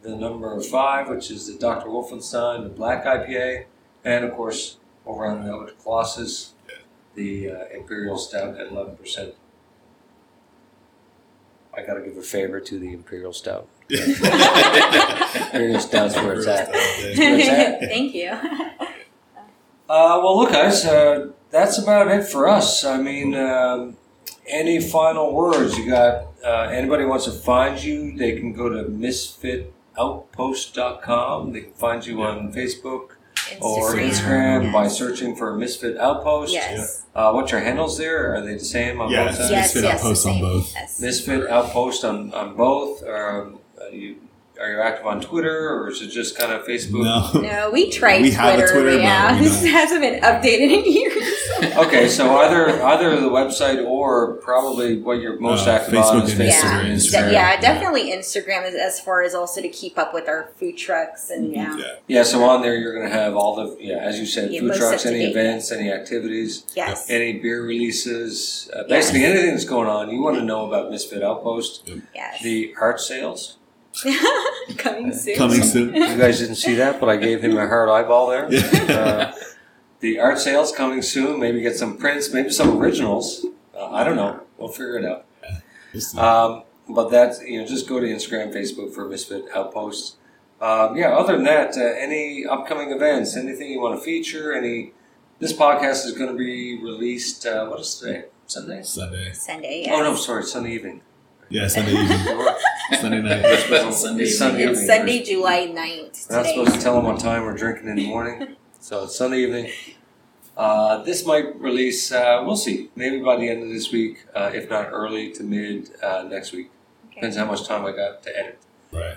the number five, which is the Dr. Wolfenstein, the black IPA, and of course, we'll round it out with Colossus, the uh, Imperial Stout at 11%. I gotta give a favor to the Imperial Stout. Imperial Stout's where it's at. Thank you. Uh, well, look, guys, uh, that's about it for us. I mean, um, any final words? You got uh, anybody wants to find you? They can go to misfitoutpost.com. They can find you on Facebook or Instagram by searching for Misfit Outpost. Yes. Uh, what's your handles there? Are they the same on Yeah, both sides? Yes. Misfit yes. Outpost on both. Yes. Misfit Outpost on, on both. Um, are you are you active on Twitter or is it just kind of Facebook? No. No, we tried We have a Twitter, Twitter, but but yeah, this hasn't been updated in years. Okay, so either either the website or probably what you're most Uh, active on is and Facebook yeah, Instagram. De- Instagram. yeah, definitely Instagram is as far as also to keep up with our food trucks and yeah, Yeah. Yeah, so on there you're going to have all the yeah, as you said, Yeah, food trucks, any events, any activities, yes, any beer releases, uh, basically Yes. anything that's going on. You want to know about Misfit Outpost, yes, the art sales. coming soon. Coming soon. You guys didn't see that, but I gave him a hard eyeball there. Yeah. Uh, the art sales coming soon. Maybe get some prints, maybe some originals. Uh, I don't know. We'll figure it out. Um, but that's you know just go to Instagram, Facebook for Misfit Outpost. Um, yeah. Other than that, uh, any upcoming events, anything you want to feature? Any? This podcast is going to be released. Uh, what is today? Sunday. Sunday. Sunday. Yes. Oh no, sorry, Sunday evening. Yeah, Sunday evening. Sunday night. Sunday It's Sunday It's evening. Sunday, July 9th. We're not Today. supposed to tell them what time we're drinking in the morning. So it's Sunday evening. Uh, this might release, uh, we'll see, maybe by the end of this week, uh, if not early to mid uh, next week. Okay. Depends how much time I got to edit. Right.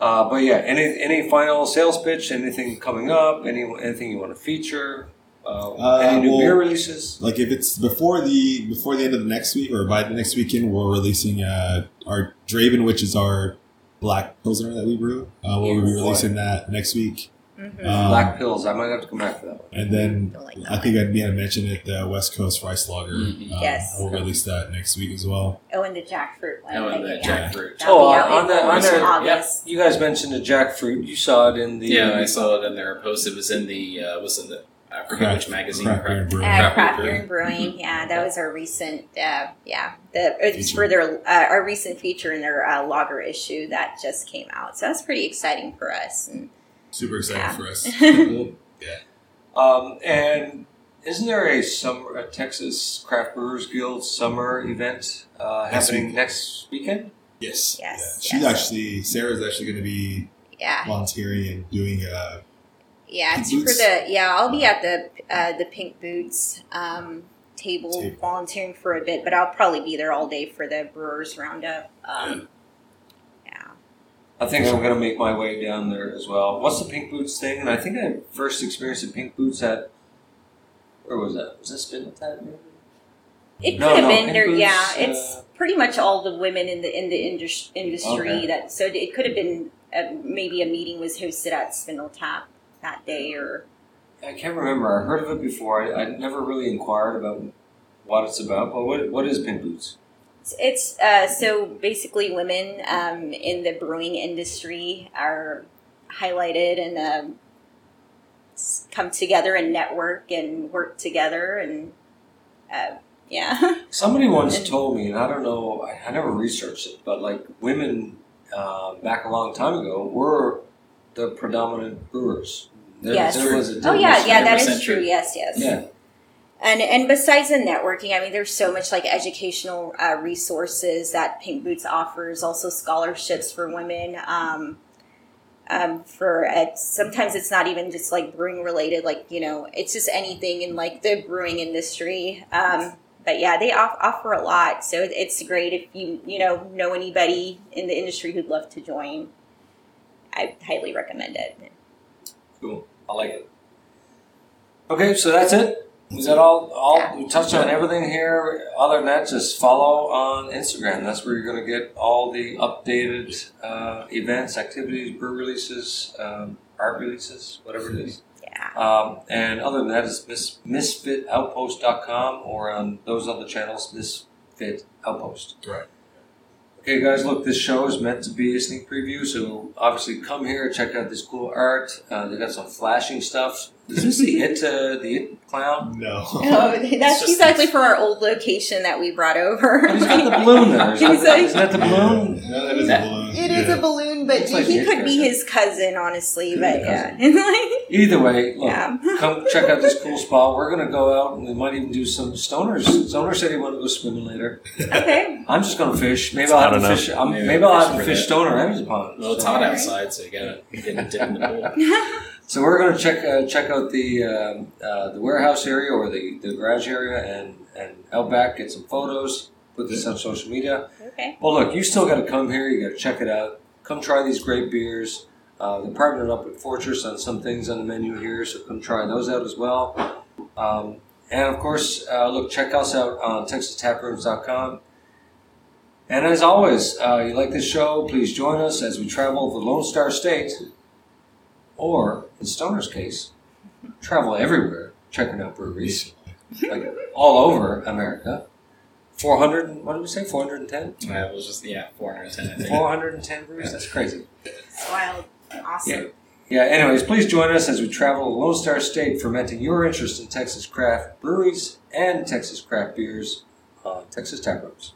Uh, but yeah, any any final sales pitch, anything coming up, any anything you want to feature, uh, Uh, any new well- beer releases? Like if it's before the before the end of the next week or by the next weekend, we're releasing uh, our Draven, which is our black pilsner that we brew. Uh, we'll be Yes. releasing that next week. Mhm. Um, Black pills. I might have to come back for that one. And then Don't like I think I may have mentioned it, the West Coast Rice Lager. Mhm. Um, Yes. We'll release that next week as well. Oh, and the jackfruit one. Oh, and the yeah. jackfruit. That'll Oh, on in the- on August. the- You guys mentioned the jackfruit. You saw it in the Yeah, I saw it in their post. It was in the uh, was in the I forget Craft- which magazine. Craft Beer and Brewing. Uh, Craft craft Beer beer and brewing, yeah, that was our recent, uh, yeah, the it's for their uh, our recent feature in their uh, lager issue that just came out. So that's pretty exciting for us. And, Super exciting Yeah. for us. Um, and isn't there a summer, a Texas Craft Brewers Guild summer event uh, happening week. next weekend? Yes. Yes, Yeah. She's yes. actually Sarah's actually going to be yeah, volunteering and doing uh, yeah, Pink it's for the yeah. I'll be at the uh, the Pink Boots um, table, Table. volunteering for a bit, but I'll probably be there all day for the Brewers Roundup. Um, yeah. I think I'm going to make my way down there as well. What's the Pink Boots thing? And I think I first experienced the Pink Boots at where was that? Was that Spindletap? Maybe? It could No, have no, been there. Boots, yeah, uh, it's pretty much all the women in the in the industry Okay. that. So it could have been uh, maybe a meeting was hosted at Spindletap that day, or I can't remember. I heard of it before. I, I never really inquired about what it's about. But what what is Pink Boots? It's uh, so basically women um, in the brewing industry are highlighted and um, come together and network and work together and uh, yeah. Somebody once told me, and I don't know. I, I never researched it, but like women uh, back a long time ago were the predominant brewers. There, Yes. there was a oh yeah, difference. yeah, that 100% true. true. Yes, yes. Yeah. And and besides the networking, I mean, there's so much like educational uh, resources that Pink Boots offers. Also scholarships for women. Um, um, for uh, sometimes it's not even just like brewing related. Like you know, it's just anything in like the brewing industry. Um, but yeah, they off- offer a lot, so it's great if you you know know anybody in the industry who'd love to join. I highly recommend it. Cool. I like it. Okay, so that's it. Is that all? All we touched on everything here. Other than that, just follow on Instagram. That's where you're going to get all the updated uh, events, activities, brew releases, um, art releases, whatever it is. Yeah. Um, and other than that, it's mis- misfitoutpost.com or on those other channels, Misfit Outpost. Right. Okay, guys, look, this show is meant to be a sneak preview, so obviously come here, check out this cool art. Uh, they got some flashing stuff. Is this the it, uh, the it clown? No. Oh, that's just- he's actually from our old location that we brought over. He's got the balloon there. Is He's that, like- isn't that the balloon? Yeah, that is a balloon. It is Yeah. a balloon, but Looks like he could be his cousin, honestly. Could But be yeah, Either way, look, yeah. come check out this cool spot. We're gonna go out and we might even do some stoners. Stoner said he wanted to go swimming later. Okay. I'm just gonna fish. Maybe It's I'll have to fish. I'm, Maybe maybe I'll have to fish that. Stoner Evans Pond. Well, it's hot outside, so you gotta get a dip in the pool. So we're going to check uh, check out the um, uh, the warehouse area or the, the garage area and and out back get some photos. Put this on social media. Okay. Well, look, you still got to come here. You got to check it out. Come try these great beers. Uh, they're partnered up with Fortress on some things on the menu here, so come try those out as well. Um, and of course, uh, look, check us out on TexasTaprooms.com. And as always, uh, you like this show, please join us as we travel the Lone Star State, or in Stoner's case, travel everywhere checking out breweries, like all over America. 400, and- what did we say, 410? Uh, it was just yeah, 410. I think. 410 breweries? That's crazy. It's wild. Awesome. Yeah. Yeah, anyways, please join us as we travel the Lone Star State, fermenting your interest in Texas craft breweries and Texas craft beers on Texas Taprooms.